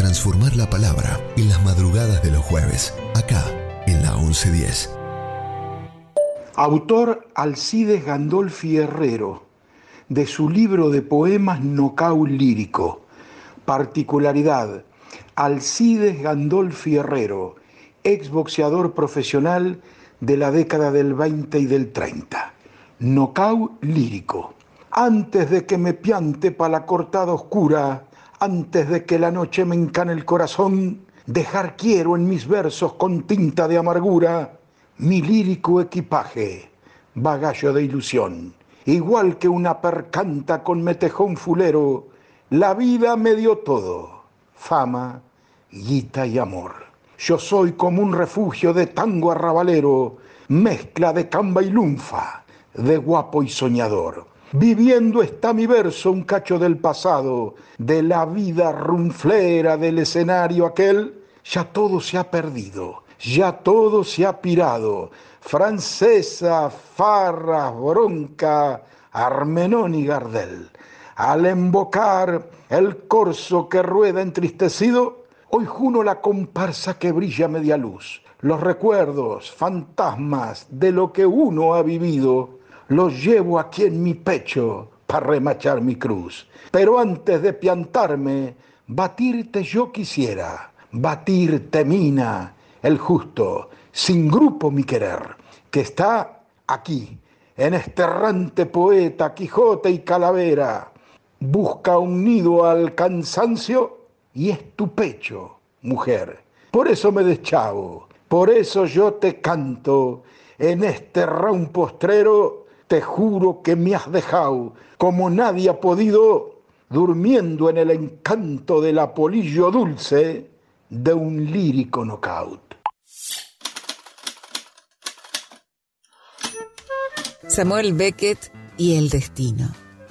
[SPEAKER 2] transformar la palabra en las madrugadas de los jueves, acá en la 1110.
[SPEAKER 5] Autor Alcides Gandolfi Herrero, de su libro de poemas Nocau Lírico. Particularidad, Alcides Gandolfi Herrero, exboxeador profesional de la década del 20 y del 30. Nocau Lírico.
[SPEAKER 30] Antes de que me piante pa' la cortada oscura, antes de que la noche me encane el corazón, dejar quiero en mis versos con tinta de amargura mi lírico equipaje, bagallo de ilusión. Igual que una percanta con metejón fulero, la vida me dio todo, fama, guita y amor. Yo soy como un refugio de tango arrabalero, mezcla de camba y lunfa, de guapo y soñador. Viviendo está mi verso un cacho del pasado, de la vida rumflera del escenario aquel, ya todo se ha perdido, ya todo se ha pirado. Francesa, Farra, Bronca, Armenón y Gardel. Al embocar el corso que rueda entristecido, hoy juno la comparsa que brilla media luz. Los recuerdos, fantasmas de lo que uno ha vivido, los llevo aquí en mi pecho para remachar mi cruz. Pero antes de piantarme, batirte yo quisiera, batirte mina, el justo, sin grupo mi querer, que está aquí, en este errante poeta, Quijote y Calavera. Busca un nido al cansancio y es tu pecho, mujer. Por eso me deschavo, por eso yo te canto en este round postrero te juro que me has dejado como nadie ha podido, durmiendo en el encanto del apolillo dulce de un lírico knockout.
[SPEAKER 13] Samuel Beckett y el destino.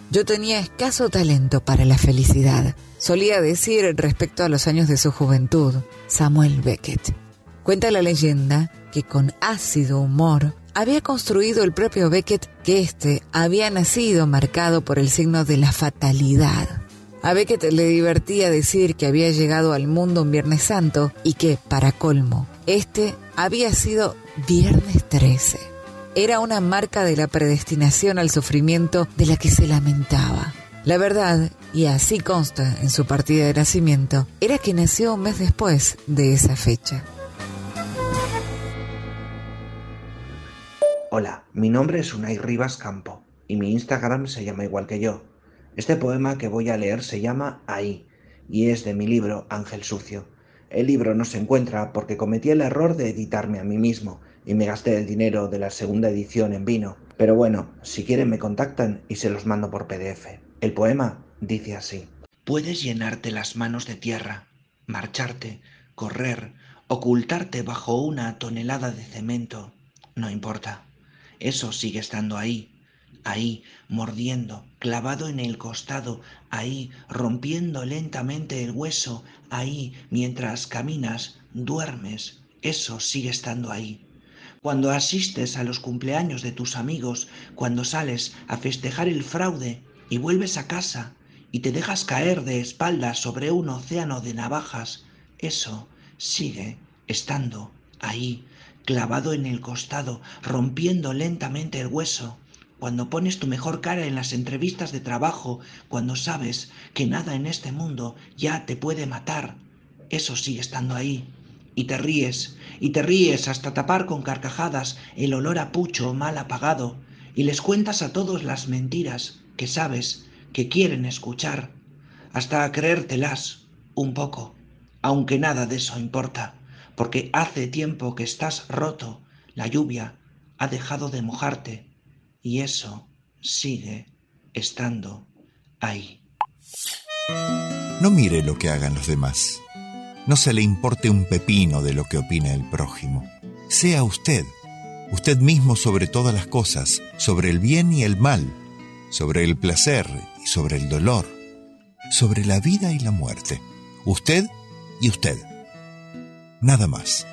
[SPEAKER 13] Yo tenía escaso talento para la felicidad, solía decir respecto a los años de su juventud, Samuel Beckett. Cuenta la leyenda que con ácido humor había construido el propio Beckett que éste había nacido marcado por el signo de la fatalidad. A Beckett le divertía decir que había llegado al mundo un Viernes Santo y que, para colmo, este había sido Viernes 13. Era una marca de la predestinación al sufrimiento de la que se lamentaba. La verdad, y así consta en su partida de nacimiento, era que nació un mes después de esa fecha.
[SPEAKER 31] Hola, mi nombre es Unai Rivas Campo y mi Instagram se llama igual que yo. Este poema que voy a leer se llama Ahí y es de mi libro Ángel Sucio. El libro no se encuentra porque cometí el error de editarme a mí mismo y me gasté el dinero de la segunda edición en vino. Pero bueno, si quieren me contactan y se los mando por PDF. El poema dice así. Puedes llenarte las manos de tierra, marcharte, correr, ocultarte bajo una tonelada de cemento. No importa. Eso sigue estando ahí, ahí, mordiendo, clavado en el costado, ahí, rompiendo lentamente el hueso, ahí, mientras caminas, duermes, eso sigue estando ahí. Cuando asistes a los cumpleaños de tus amigos, cuando sales a festejar el fraude y vuelves a casa y te dejas caer de espaldas sobre un océano de navajas, eso sigue estando ahí, clavado en el costado, rompiendo lentamente el hueso, cuando pones tu mejor cara en las entrevistas de trabajo, cuando sabes que nada en este mundo ya te puede matar, eso sigue estando ahí. Y te ríes, y te ríes hasta tapar con carcajadas el olor a pucho mal apagado, y les cuentas a todos las mentiras que sabes que quieren escuchar, hasta creértelas un poco, aunque nada de eso importa porque hace tiempo que estás roto, la lluvia ha dejado de mojarte y eso sigue estando ahí.
[SPEAKER 4] No mire lo que hagan los demás. No se le importe un pepino de lo que opine el prójimo. Sea usted, usted mismo sobre todas las cosas, sobre el bien y el mal, sobre el placer y sobre el dolor, sobre la vida y la muerte. Usted y usted nada más.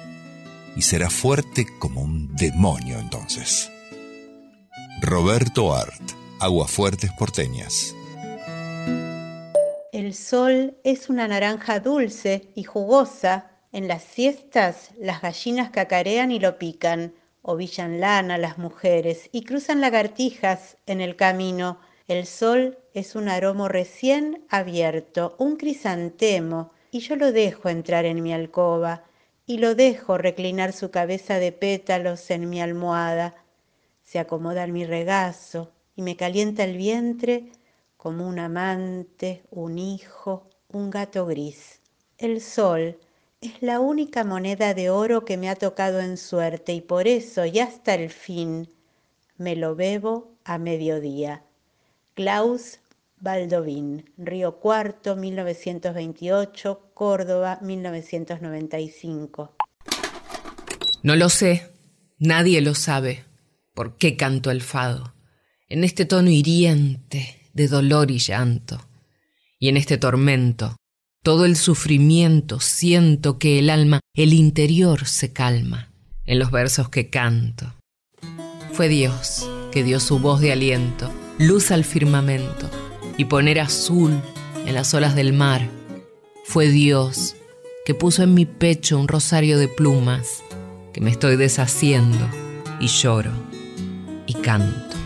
[SPEAKER 4] Y será fuerte como un demonio entonces. Roberto Art, Aguafuertes Porteñas.
[SPEAKER 24] El sol es una naranja dulce y jugosa. En las siestas las gallinas cacarean y lo pican, ovillan lana las mujeres y cruzan lagartijas en el camino. El sol es un aromo recién abierto, un crisantemo, y yo lo dejo entrar en mi alcoba y lo dejo reclinar su cabeza de pétalos en mi almohada. Se acomoda en mi regazo,
[SPEAKER 32] y me calienta el vientre como un amante, un hijo, un gato gris. El sol es la única moneda de oro que me ha tocado en suerte y por eso y hasta el fin me lo bebo a mediodía. Klaus Baldovín, Río Cuarto, 1928, Córdoba, 1995.
[SPEAKER 9] No lo sé, nadie lo sabe. ¿Por qué canto el fado? En este tono hiriente de dolor y llanto. Y en este tormento, todo el sufrimiento, siento que el alma, el interior se calma en los versos que canto. Fue Dios que dio su voz de aliento, luz al firmamento y poner azul en las olas del mar. Fue Dios que puso en mi pecho un rosario de plumas que me estoy deshaciendo y lloro y canto.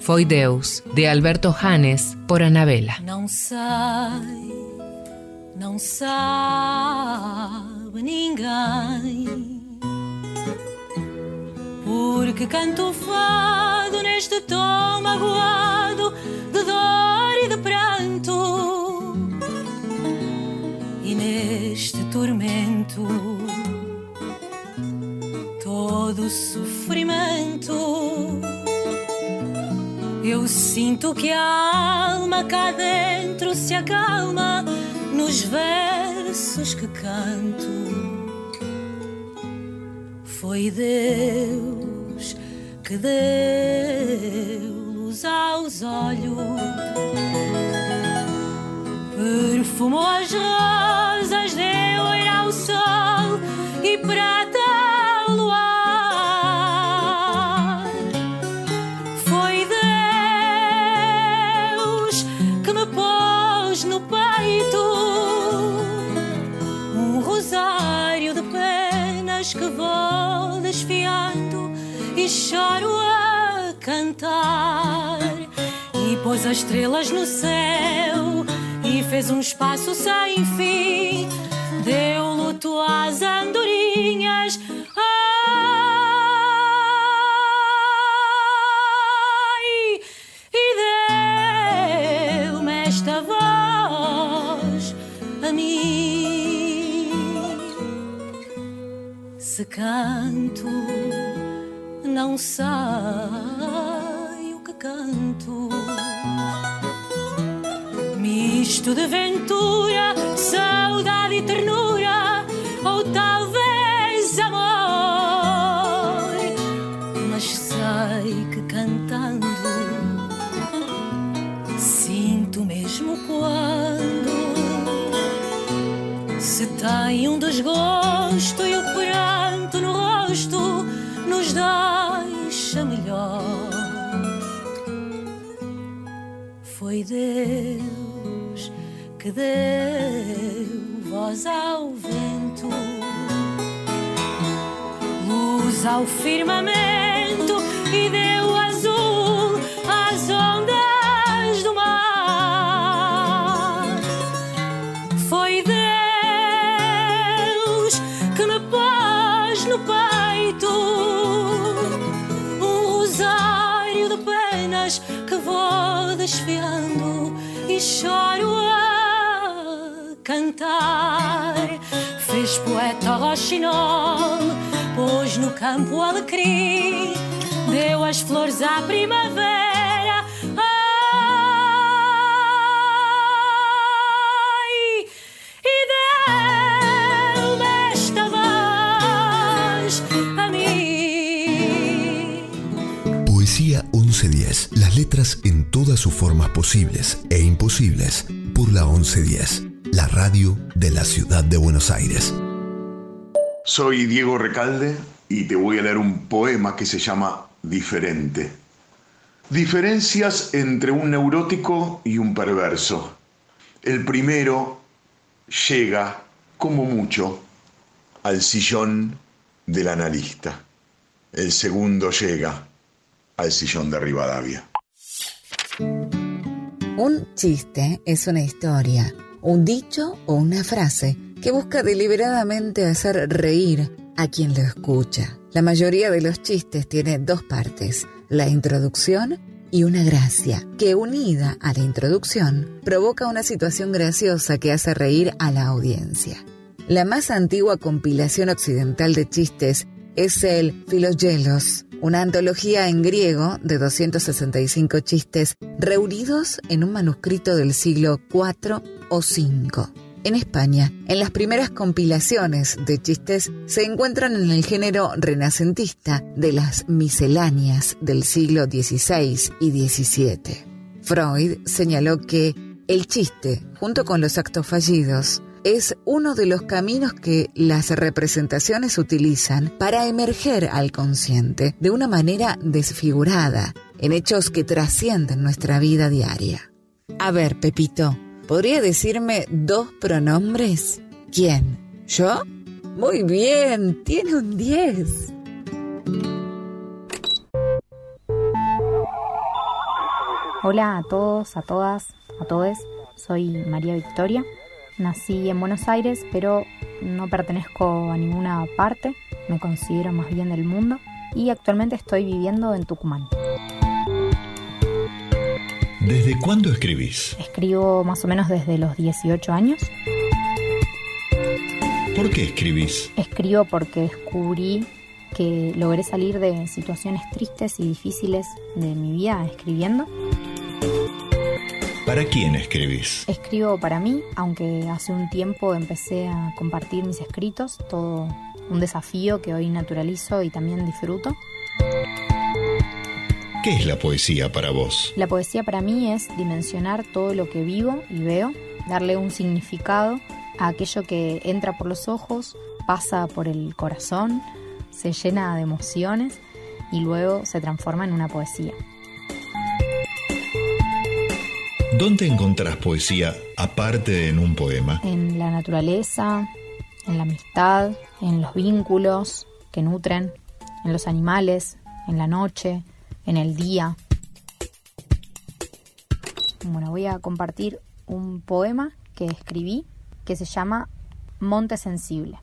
[SPEAKER 9] Foi Deus, de Alberto Janes, por Anabela.
[SPEAKER 21] Sabe. Porque canto fado neste tom magoado de dor e de pranto. E neste tormento, todo sofrimento. Eu sinto que a alma cá dentro se acalma nos versos que canto. Foi Deus que deu luz aos olhos, perfumou as rosas, deu ouro ao sol e prata penas que vou desfiando e choro a cantar. E pôs as estrelas no céu e fez um espaço sem fim. Deu luto às andorinhas. Se canto, não sei o que canto. Misto de ventura, saudade e ternura, ou talvez amor. Mas sei que cantando sinto mesmo quando se tem um desgosto e o pranto rosto nos deixa melhor. Foi Deus que deu voz ao vento, luz ao firmamento desfiando e choro a cantar. Fez poeta roxinol, pôs no campo alecrim, deu as flores à primavera. Ai, e deu-me esta voz a mim.
[SPEAKER 2] Poesía 1110. Las letras en todas sus formas posibles e imposibles por la 1110, la radio de la ciudad de Buenos Aires.
[SPEAKER 33] Soy Diego Recalde y te voy a leer un poema que se llama Diferente. Diferencias entre un neurótico y un perverso. El primero llega, como mucho, al sillón del analista. El segundo llega al sillón de Rivadavia.
[SPEAKER 13] Un chiste es una historia, un dicho o una frase que busca deliberadamente hacer reír a quien lo escucha. La mayoría de los chistes tiene dos partes, la introducción y una gracia que unida a la introducción provoca una situación graciosa que hace reír a la audiencia. La más antigua compilación occidental de chistes es el Philogelos, una antología en griego de 265 chistes reunidos en un manuscrito del siglo IV o V. En España, en las primeras compilaciones de chistes se encuentran en el género renacentista de las misceláneas del siglo XVI y XVII. Freud señaló que el chiste, junto con los actos fallidos, es uno de los caminos que las representaciones utilizan para emerger al consciente de una manera desfigurada en hechos que trascienden nuestra vida diaria. A ver, Pepito, ¿podría decirme dos pronombres? ¿Quién? ¿Yo? Muy bien, tiene un 10.
[SPEAKER 34] Hola a todos, a todas, a todos. Soy María Victoria. Nací en Buenos Aires, pero no pertenezco a ninguna parte. Me considero más bien del mundo y actualmente estoy viviendo en Tucumán.
[SPEAKER 20] ¿Desde cuándo escribís?
[SPEAKER 34] Escribo más o menos desde los 18 años.
[SPEAKER 20] ¿Por qué escribís?
[SPEAKER 34] Escribo porque descubrí que logré salir de situaciones tristes y difíciles de mi vida escribiendo.
[SPEAKER 20] ¿Para quién escribís?
[SPEAKER 34] Escribo para mí, aunque hace un tiempo empecé a compartir mis escritos, todo un desafío que hoy naturalizo y también disfruto.
[SPEAKER 20] ¿Qué es la poesía para vos?
[SPEAKER 34] La poesía para mí es dimensionar todo lo que vivo y veo, darle un significado a aquello que entra por los ojos, pasa por el corazón, se llena de emociones y luego se transforma en una poesía.
[SPEAKER 20] ¿Dónde encontrás poesía aparte de en un poema?
[SPEAKER 34] En la naturaleza, en la amistad, en los vínculos que nutren, en los animales, en la noche, en el día. Bueno, voy a compartir un poema que escribí que se llama Monte Sensible.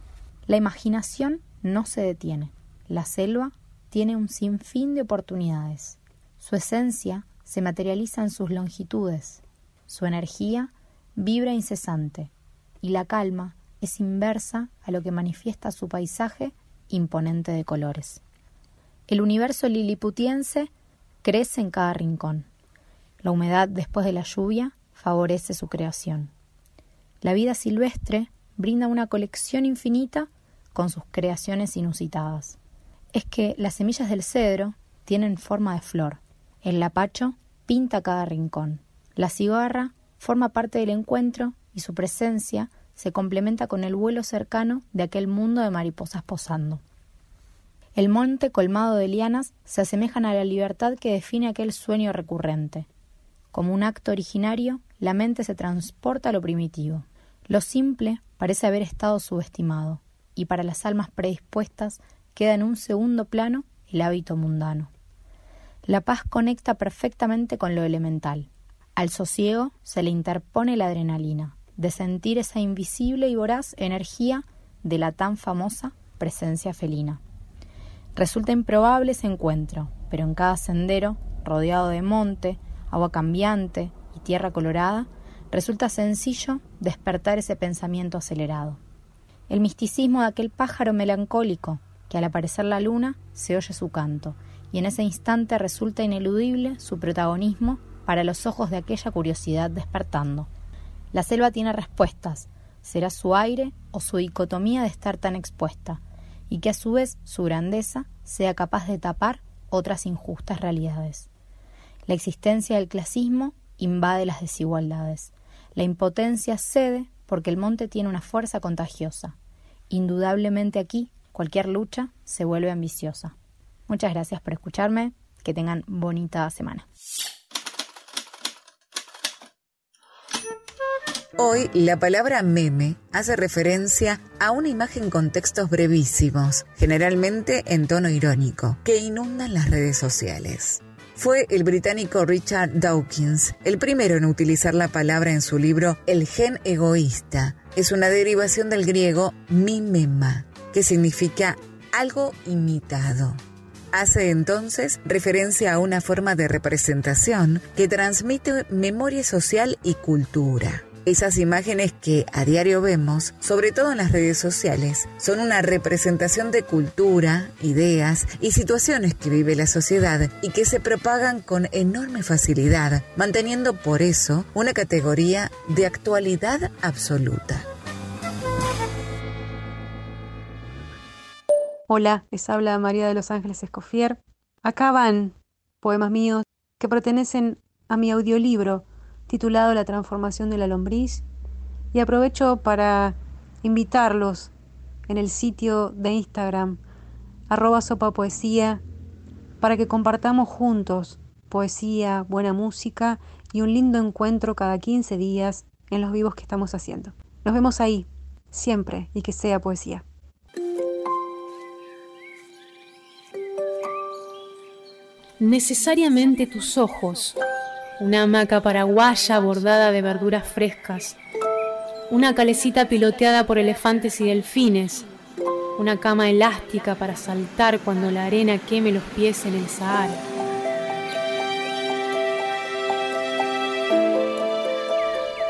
[SPEAKER 34] La imaginación no se detiene. La selva tiene un sinfín de oportunidades. Su esencia se materializa en sus longitudes. Su energía vibra incesante y la calma es inversa a lo que manifiesta su paisaje imponente de colores. El universo liliputiense crece en cada rincón. La humedad después de la lluvia favorece su creación. La vida silvestre brinda una colección infinita con sus creaciones inusitadas. Es que las semillas del cedro tienen forma de flor. El lapacho pinta cada rincón. La cigarra forma parte del encuentro y su presencia se complementa con el vuelo cercano de aquel mundo de mariposas posando. El monte colmado de lianas se asemejan a la libertad que define aquel sueño recurrente. Como un acto originario, la mente se transporta a lo primitivo. Lo simple parece haber estado subestimado, y para las almas predispuestas queda en un segundo plano el hábito mundano. La paz conecta perfectamente con lo elemental. Al sosiego se le interpone la adrenalina, de sentir esa invisible y voraz energía de la tan famosa presencia felina. Resulta improbable ese encuentro, pero en cada sendero, rodeado de monte, agua cambiante y tierra colorada, resulta sencillo despertar ese pensamiento acelerado. El misticismo de aquel pájaro melancólico, que al aparecer la luna se oye su canto, y en ese instante resulta ineludible su protagonismo para los ojos de aquella curiosidad despertando. La selva tiene respuestas, será su aire o su dicotomía de estar tan expuesta, y que a su vez su grandeza sea capaz de tapar otras injustas realidades. La existencia del clasismo invade las desigualdades. La impotencia cede porque el monte tiene una fuerza contagiosa. Indudablemente aquí cualquier lucha se vuelve ambiciosa. Muchas gracias por escucharme. Que tengan bonita semana.
[SPEAKER 13] Hoy la palabra meme hace referencia a una imagen con textos brevísimos, generalmente en tono irónico, que inundan las redes sociales. Fue el británico Richard Dawkins el primero en utilizar la palabra en su libro El gen egoísta. Es una derivación del griego mimema, que significa algo imitado. hace entonces referencia a una forma de representación que transmite memoria social y cultura. Esas imágenes que a diario vemos, sobre todo en las redes sociales, son una representación de cultura, ideas y situaciones que vive la sociedad y que se propagan con enorme facilidad, manteniendo por eso una categoría de actualidad absoluta.
[SPEAKER 35] Hola, les habla María de los Ángeles Escofier. Acá van poemas míos que pertenecen a mi audiolibro titulado La transformación de la lombriz y aprovecho para invitarlos en el sitio de Instagram arroba sopa poesía para que compartamos juntos poesía, buena música y un lindo encuentro cada 15 días en los vivos que estamos haciendo. Nos vemos ahí, siempre, y que sea poesía. Necesariamente tus ojos una hamaca paraguaya bordada de verduras frescas, una calecita piloteada por elefantes y delfines, una cama elástica para saltar cuando la arena queme los pies en el Sahara.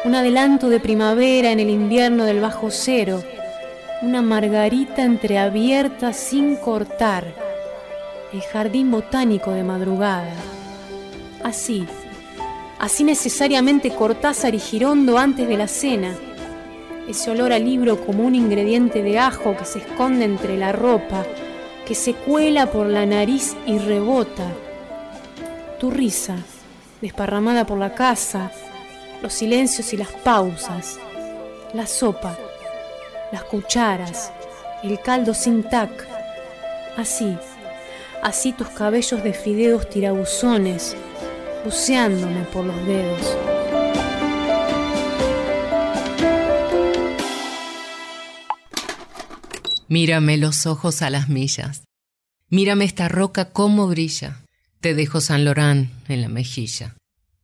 [SPEAKER 35] Un adelanto de primavera en el invierno del bajo cero, una margarita entreabierta sin cortar, el jardín botánico de madrugada. Así, Así necesariamente Cortázar y Girondo antes de la cena. Ese olor a libro como un ingrediente de ajo que se esconde entre la ropa, que se cuela por la nariz y rebota. Tu risa, desparramada por la casa, los silencios y las pausas, la sopa, las cucharas, el caldo sin tac. Así, así tus cabellos de fideos tirabuzones, buceándome por los dedos.
[SPEAKER 9] Mírame los ojos a las millas. Mírame esta roca cómo brilla. Te dejo San Lorán en la mejilla.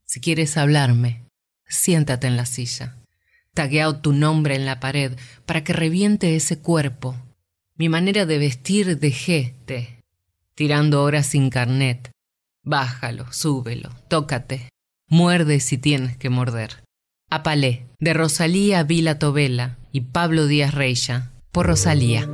[SPEAKER 9] Si quieres hablarme, siéntate en la silla. Tagueado tu nombre en la pared para que reviente ese cuerpo. Mi manera de vestir dejéte, tirando horas sin carnet, Bájalo, súbelo, tócate. Muerde si tienes que morder. Apalé, de Rosalía Vila Tobela y Pablo Díaz Reya, por Rosalía.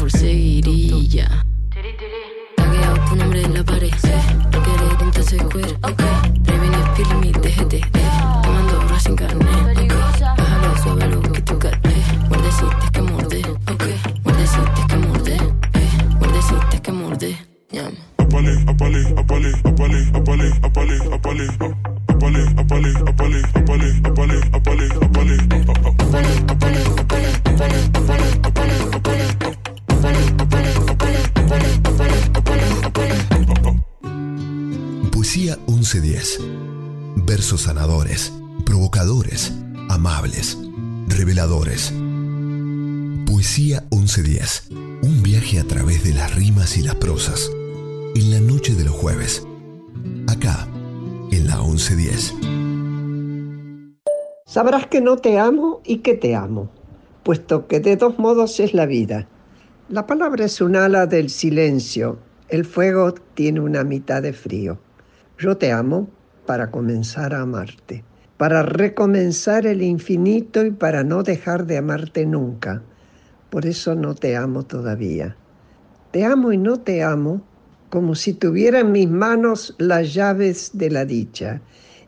[SPEAKER 2] for Sadie.
[SPEAKER 36] Sabrás que no te amo y que te amo, puesto que de dos modos es la vida. La palabra es un ala del silencio. El fuego tiene una mitad de frío. Yo te amo para comenzar a amarte, para recomenzar el infinito y para no dejar de amarte nunca. Por eso no te amo todavía. Te amo y no te amo como si tuviera en mis manos las llaves de la dicha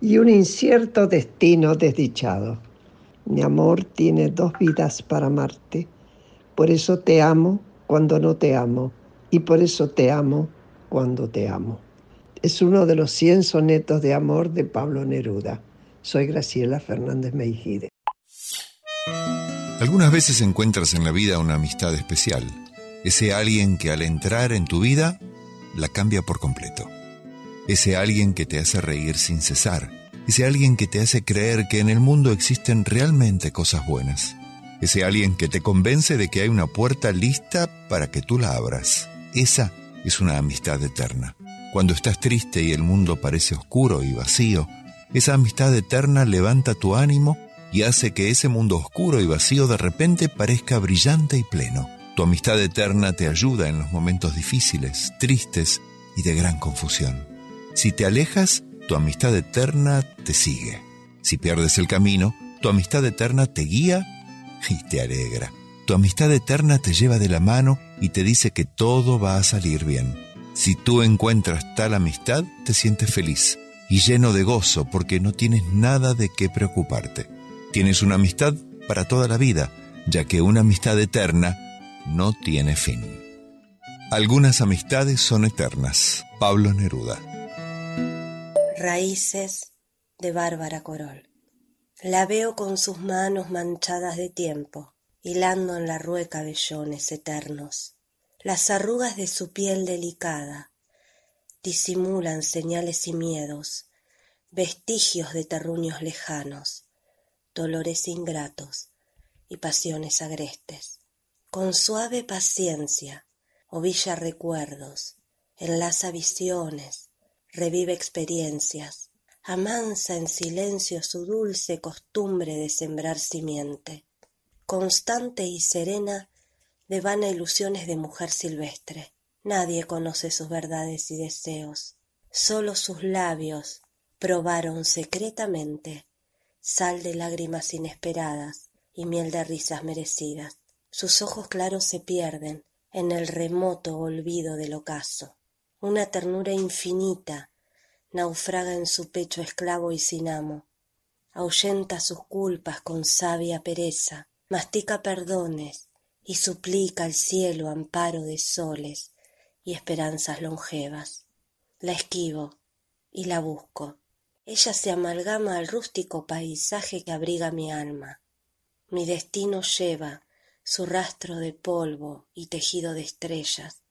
[SPEAKER 36] y un incierto destino desdichado. Mi amor tiene dos vidas para amarte. Por eso te amo cuando no te amo y por eso te amo cuando te amo. Es uno de los 100 sonetos de amor de Pablo Neruda. Soy Graciela Fernández Meijide.
[SPEAKER 4] Algunas veces encuentras en la vida una amistad especial, ese alguien que al entrar en tu vida la cambia por completo, ese alguien que te hace reír sin cesar, ese alguien que te hace creer que en el mundo existen realmente cosas buenas, ese alguien que te convence de que hay una puerta lista para que tú la abras. Esa es una amistad eterna. Cuando estás triste y el mundo parece oscuro y vacío, esa amistad eterna levanta tu ánimo y hace que ese mundo oscuro y vacío de repente parezca brillante y pleno. Tu amistad eterna te ayuda en los momentos difíciles, tristes y de gran confusión. Si te alejas, tu amistad eterna te sigue. Si pierdes el camino, tu amistad eterna te guía y te alegra. Tu amistad eterna te lleva de la mano y te dice que todo va a salir bien. Si tú encuentras tal amistad, te sientes feliz y lleno de gozo porque no tienes nada de qué preocuparte. Tienes una amistad para toda la vida, ya que una amistad eterna no tiene fin. Algunas amistades son eternas. Pablo Neruda.
[SPEAKER 37] Raíces de Bárbara Corol. La veo con sus manos manchadas de tiempo, hilando en la rueca vellones eternos las arrugas de su piel delicada disimulan señales y miedos, vestigios de terruños lejanos, dolores ingratos y pasiones agrestes. Con suave paciencia ovilla recuerdos, enlaza visiones, revive experiencias, amansa en silencio su dulce costumbre de sembrar simiente. Constante y serena devana ilusiones de mujer silvestre. Nadie conoce sus verdades y deseos. Sólo sus labios probaron secretamente sal de lágrimas inesperadas y miel de risas merecidas. Sus ojos claros se pierden en el remoto olvido del ocaso. Una ternura infinita naufraga en su pecho esclavo y sin amo. Ahuyenta sus culpas con sabia pereza, mastica perdones y suplica al cielo amparo de soles y esperanzas longevas. La esquivo y la busco. Ella se amalgama al rústico paisaje que abriga mi alma. Mi destino lleva su rastro de polvo y tejido de estrellas,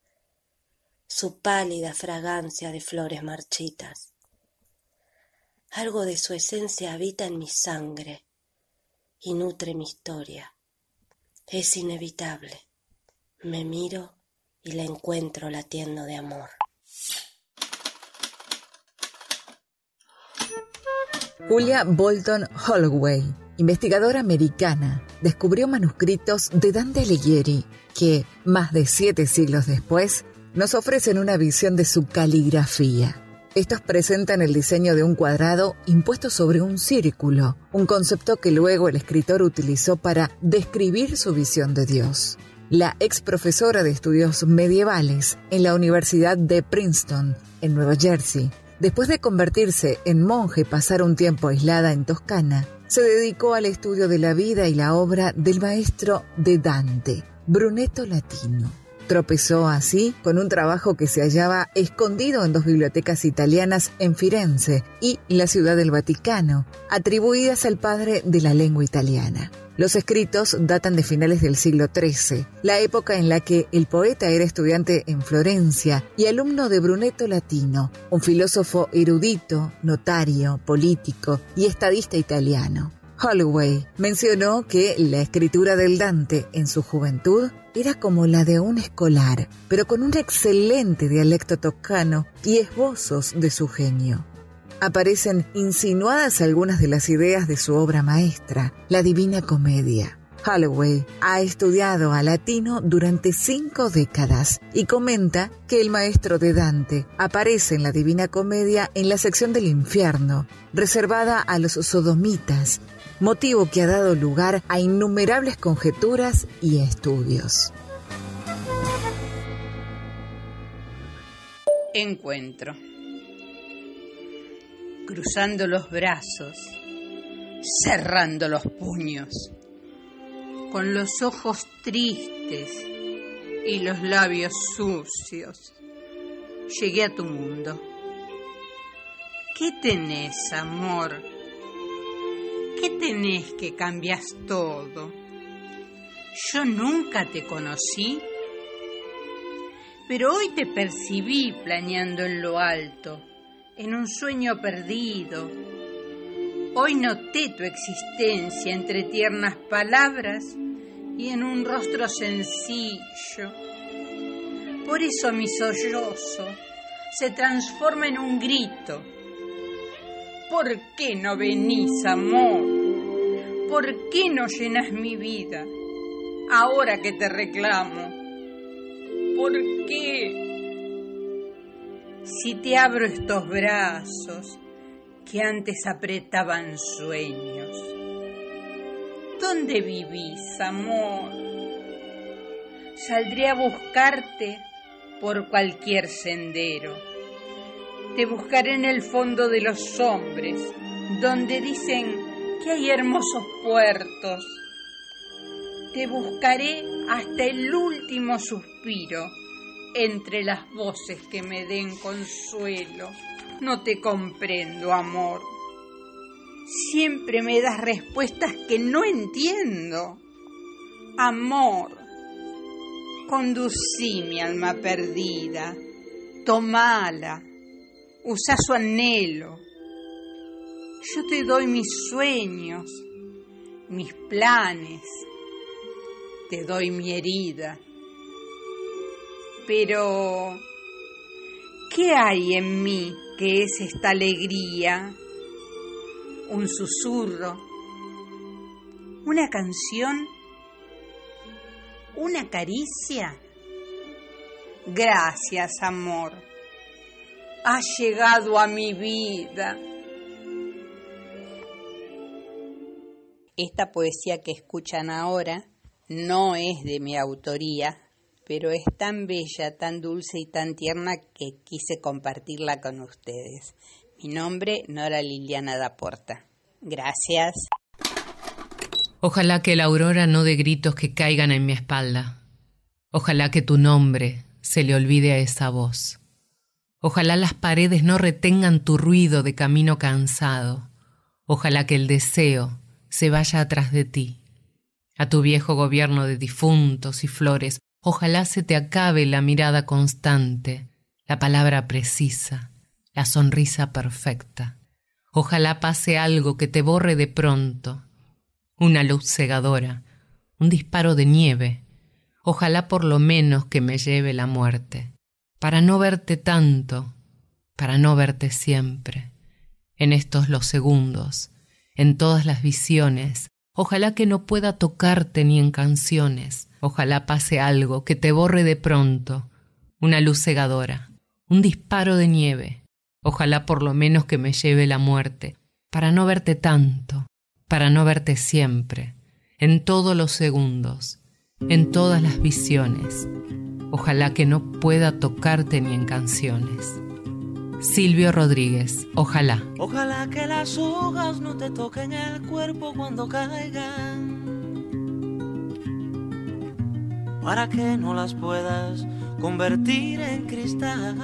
[SPEAKER 37] su pálida fragancia de flores marchitas. Algo de su esencia habita en mi sangre y nutre mi historia. Es inevitable. Me miro y la encuentro latiendo de amor.
[SPEAKER 13] Julia Bolton Holloway, investigadora americana, descubrió manuscritos de Dante Alighieri que, más de siete siglos después, nos ofrecen una visión de su caligrafía. Estos presentan el diseño de un cuadrado impuesto sobre un círculo, un concepto que luego el escritor utilizó para describir su visión de Dios. La ex profesora de estudios medievales en la Universidad de Princeton, en Nueva Jersey, después de convertirse en monje y pasar un tiempo aislada en Toscana, se dedicó al estudio de la vida y la obra del maestro de Dante, Brunetto Latino. Tropezó así con un trabajo que se hallaba escondido en dos bibliotecas italianas en Firenze y la Ciudad del Vaticano, atribuidas al padre de la lengua italiana. Los escritos datan de finales del siglo XIII, la época en la que el poeta era estudiante en Florencia y alumno de Brunetto Latino, un filósofo erudito, notario, político y estadista italiano. Holloway mencionó que la escritura del Dante en su juventud era como la de un escolar, pero con un excelente dialecto toscano y esbozos de su genio. Aparecen insinuadas algunas de las ideas de su obra maestra, la Divina Comedia. Holloway ha estudiado a latino durante cinco décadas y comenta que el maestro de Dante aparece en la Divina Comedia en la sección del infierno, reservada a los sodomitas, motivo que ha dado lugar a innumerables conjeturas y estudios.
[SPEAKER 38] Encuentro. Cruzando los brazos, cerrando los puños, con los ojos tristes y los labios sucios, llegué a tu mundo. ¿Qué tenés, amor? ¿Qué tenés que cambias todo? Yo nunca te conocí, pero hoy te percibí planeando en lo alto, en un sueño perdido. Hoy noté tu existencia entre tiernas palabras y en un rostro sencillo. Por eso mi sollozo se transforma en un grito ¿Por qué no venís, amor? ¿Por qué no llenas mi vida ahora que te reclamo? ¿Por qué? Si te abro estos brazos que antes apretaban sueños, ¿dónde vivís, amor? Saldré a buscarte por cualquier sendero te buscaré en el fondo de los hombres, donde dicen que hay hermosos puertos. Te buscaré hasta el último suspiro, entre las voces que me den consuelo. No te comprendo, amor. Siempre me das respuestas que no entiendo. Amor, conducí mi alma perdida, tomala usa su anhelo. Yo te doy mis sueños, mis planes, te doy mi herida. Pero, ¿qué hay en mí que es esta alegría? Un susurro, una canción, una caricia. Gracias, amor has llegado a mi vida. Esta poesía que escuchan ahora no es de mi autoría, pero es tan bella, tan dulce y tan tierna que quise compartirla con ustedes. Mi nombre, Nora Liliana Daporta. Gracias.
[SPEAKER 9] Ojalá que la aurora no dé gritos que caigan en mi espalda. Ojalá que tu nombre se le olvide a esa voz. Ojalá las paredes no retengan tu ruido de camino cansado. Ojalá que el deseo se vaya atrás de ti. A tu viejo gobierno de difuntos y flores, ojalá se te acabe la mirada constante, la palabra precisa, la sonrisa perfecta. Ojalá pase algo que te borre de pronto, una luz cegadora, un disparo de nieve, ojalá por lo menos que me lleve la muerte para no verte tanto, para no verte siempre, en estos los segundos, en todas las visiones, ojalá que no pueda tocarte ni en canciones, ojalá pase algo que te borre de pronto, una luz cegadora, un disparo de nieve, ojalá por lo menos que me lleve la muerte, para no verte tanto, para no verte siempre, en todos los segundos, en todas las visiones, Ojalá que no pueda tocarte ni en canciones. Silvio Rodríguez, ojalá.
[SPEAKER 39] Ojalá que las hojas no te toquen el cuerpo cuando caigan. Para que no las puedas convertir en cristal.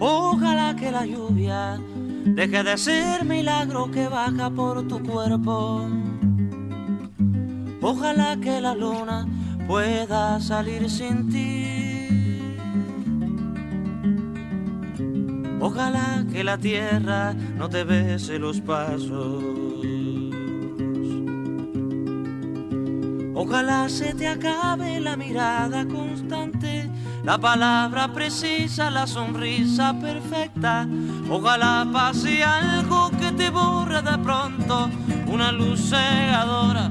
[SPEAKER 39] Ojalá que la lluvia deje de ser milagro que baja por tu cuerpo Ojalá que la luna pueda salir sin ti. Ojalá que la tierra no te bese los pasos. Ojalá se te acabe la mirada constante, la palabra precisa, la sonrisa perfecta. Ojalá pase algo que te borre de pronto, una luz cegadora,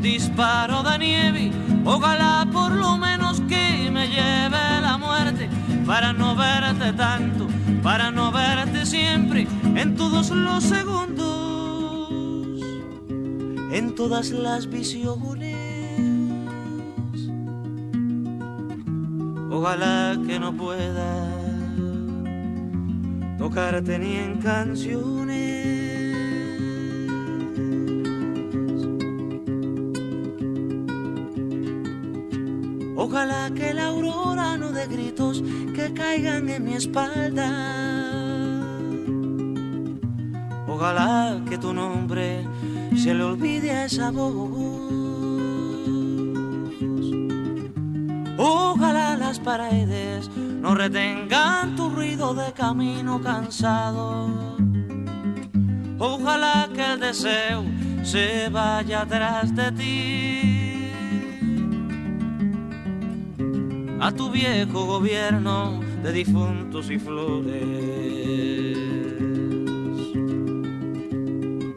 [SPEAKER 39] disparo de nieve. Ojalá por lo menos que me lleve la muerte para no verte tanto, para no verte siempre en todos los segundos, en todas las visiones. Ojalá que no pueda tocarte ni en canciones. Ojalá que la aurora no dé gritos que caigan en mi espalda. Ojalá que tu nombre se le olvide a esa voz. Ojalá las paredes no retengan tu ruido de camino cansado. Ojalá que el deseo se vaya atrás de ti. A tu viejo gobierno de difuntos y flores.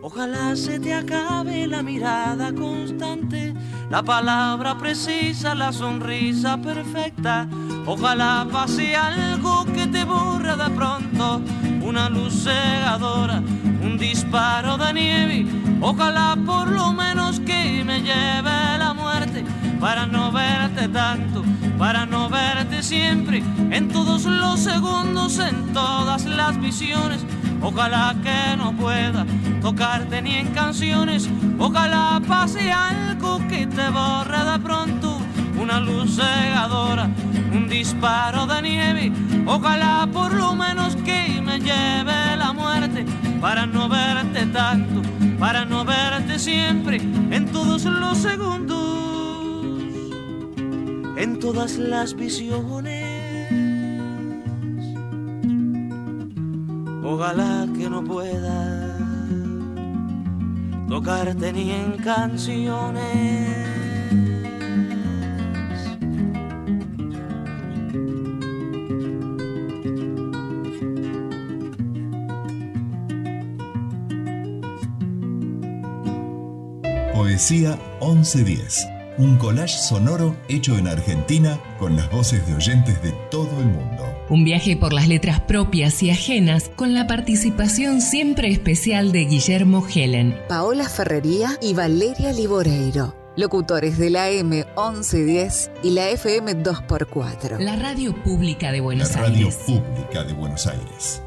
[SPEAKER 39] Ojalá se te acabe la mirada constante la palabra precisa, la sonrisa perfecta. Ojalá pase algo que te borre de pronto, una luz cegadora, un disparo de nieve. Ojalá por lo menos que me lleve la muerte para no verte tanto, para no verte siempre, en todos los segundos, en todas las visiones. Ojalá que no pueda tocarte ni en canciones. Ojalá pase algo que te borre de pronto. Una luz cegadora, un disparo de nieve. Ojalá por lo menos que me lleve la muerte para no verte tanto, para no verte siempre en todos los segundos, en todas las visiones. Ojalá que no pueda tocarte ni en canciones.
[SPEAKER 40] Poesía 1110. Un collage sonoro hecho en Argentina con las voces de oyentes de todo el mundo.
[SPEAKER 9] Un viaje por las letras propias y ajenas con la participación siempre especial de Guillermo Helen,
[SPEAKER 13] Paola Ferrería y Valeria Liboreiro. Locutores de la M1110 y la FM 2x4.
[SPEAKER 9] La radio pública de Buenos
[SPEAKER 40] la radio pública de Buenos Aires.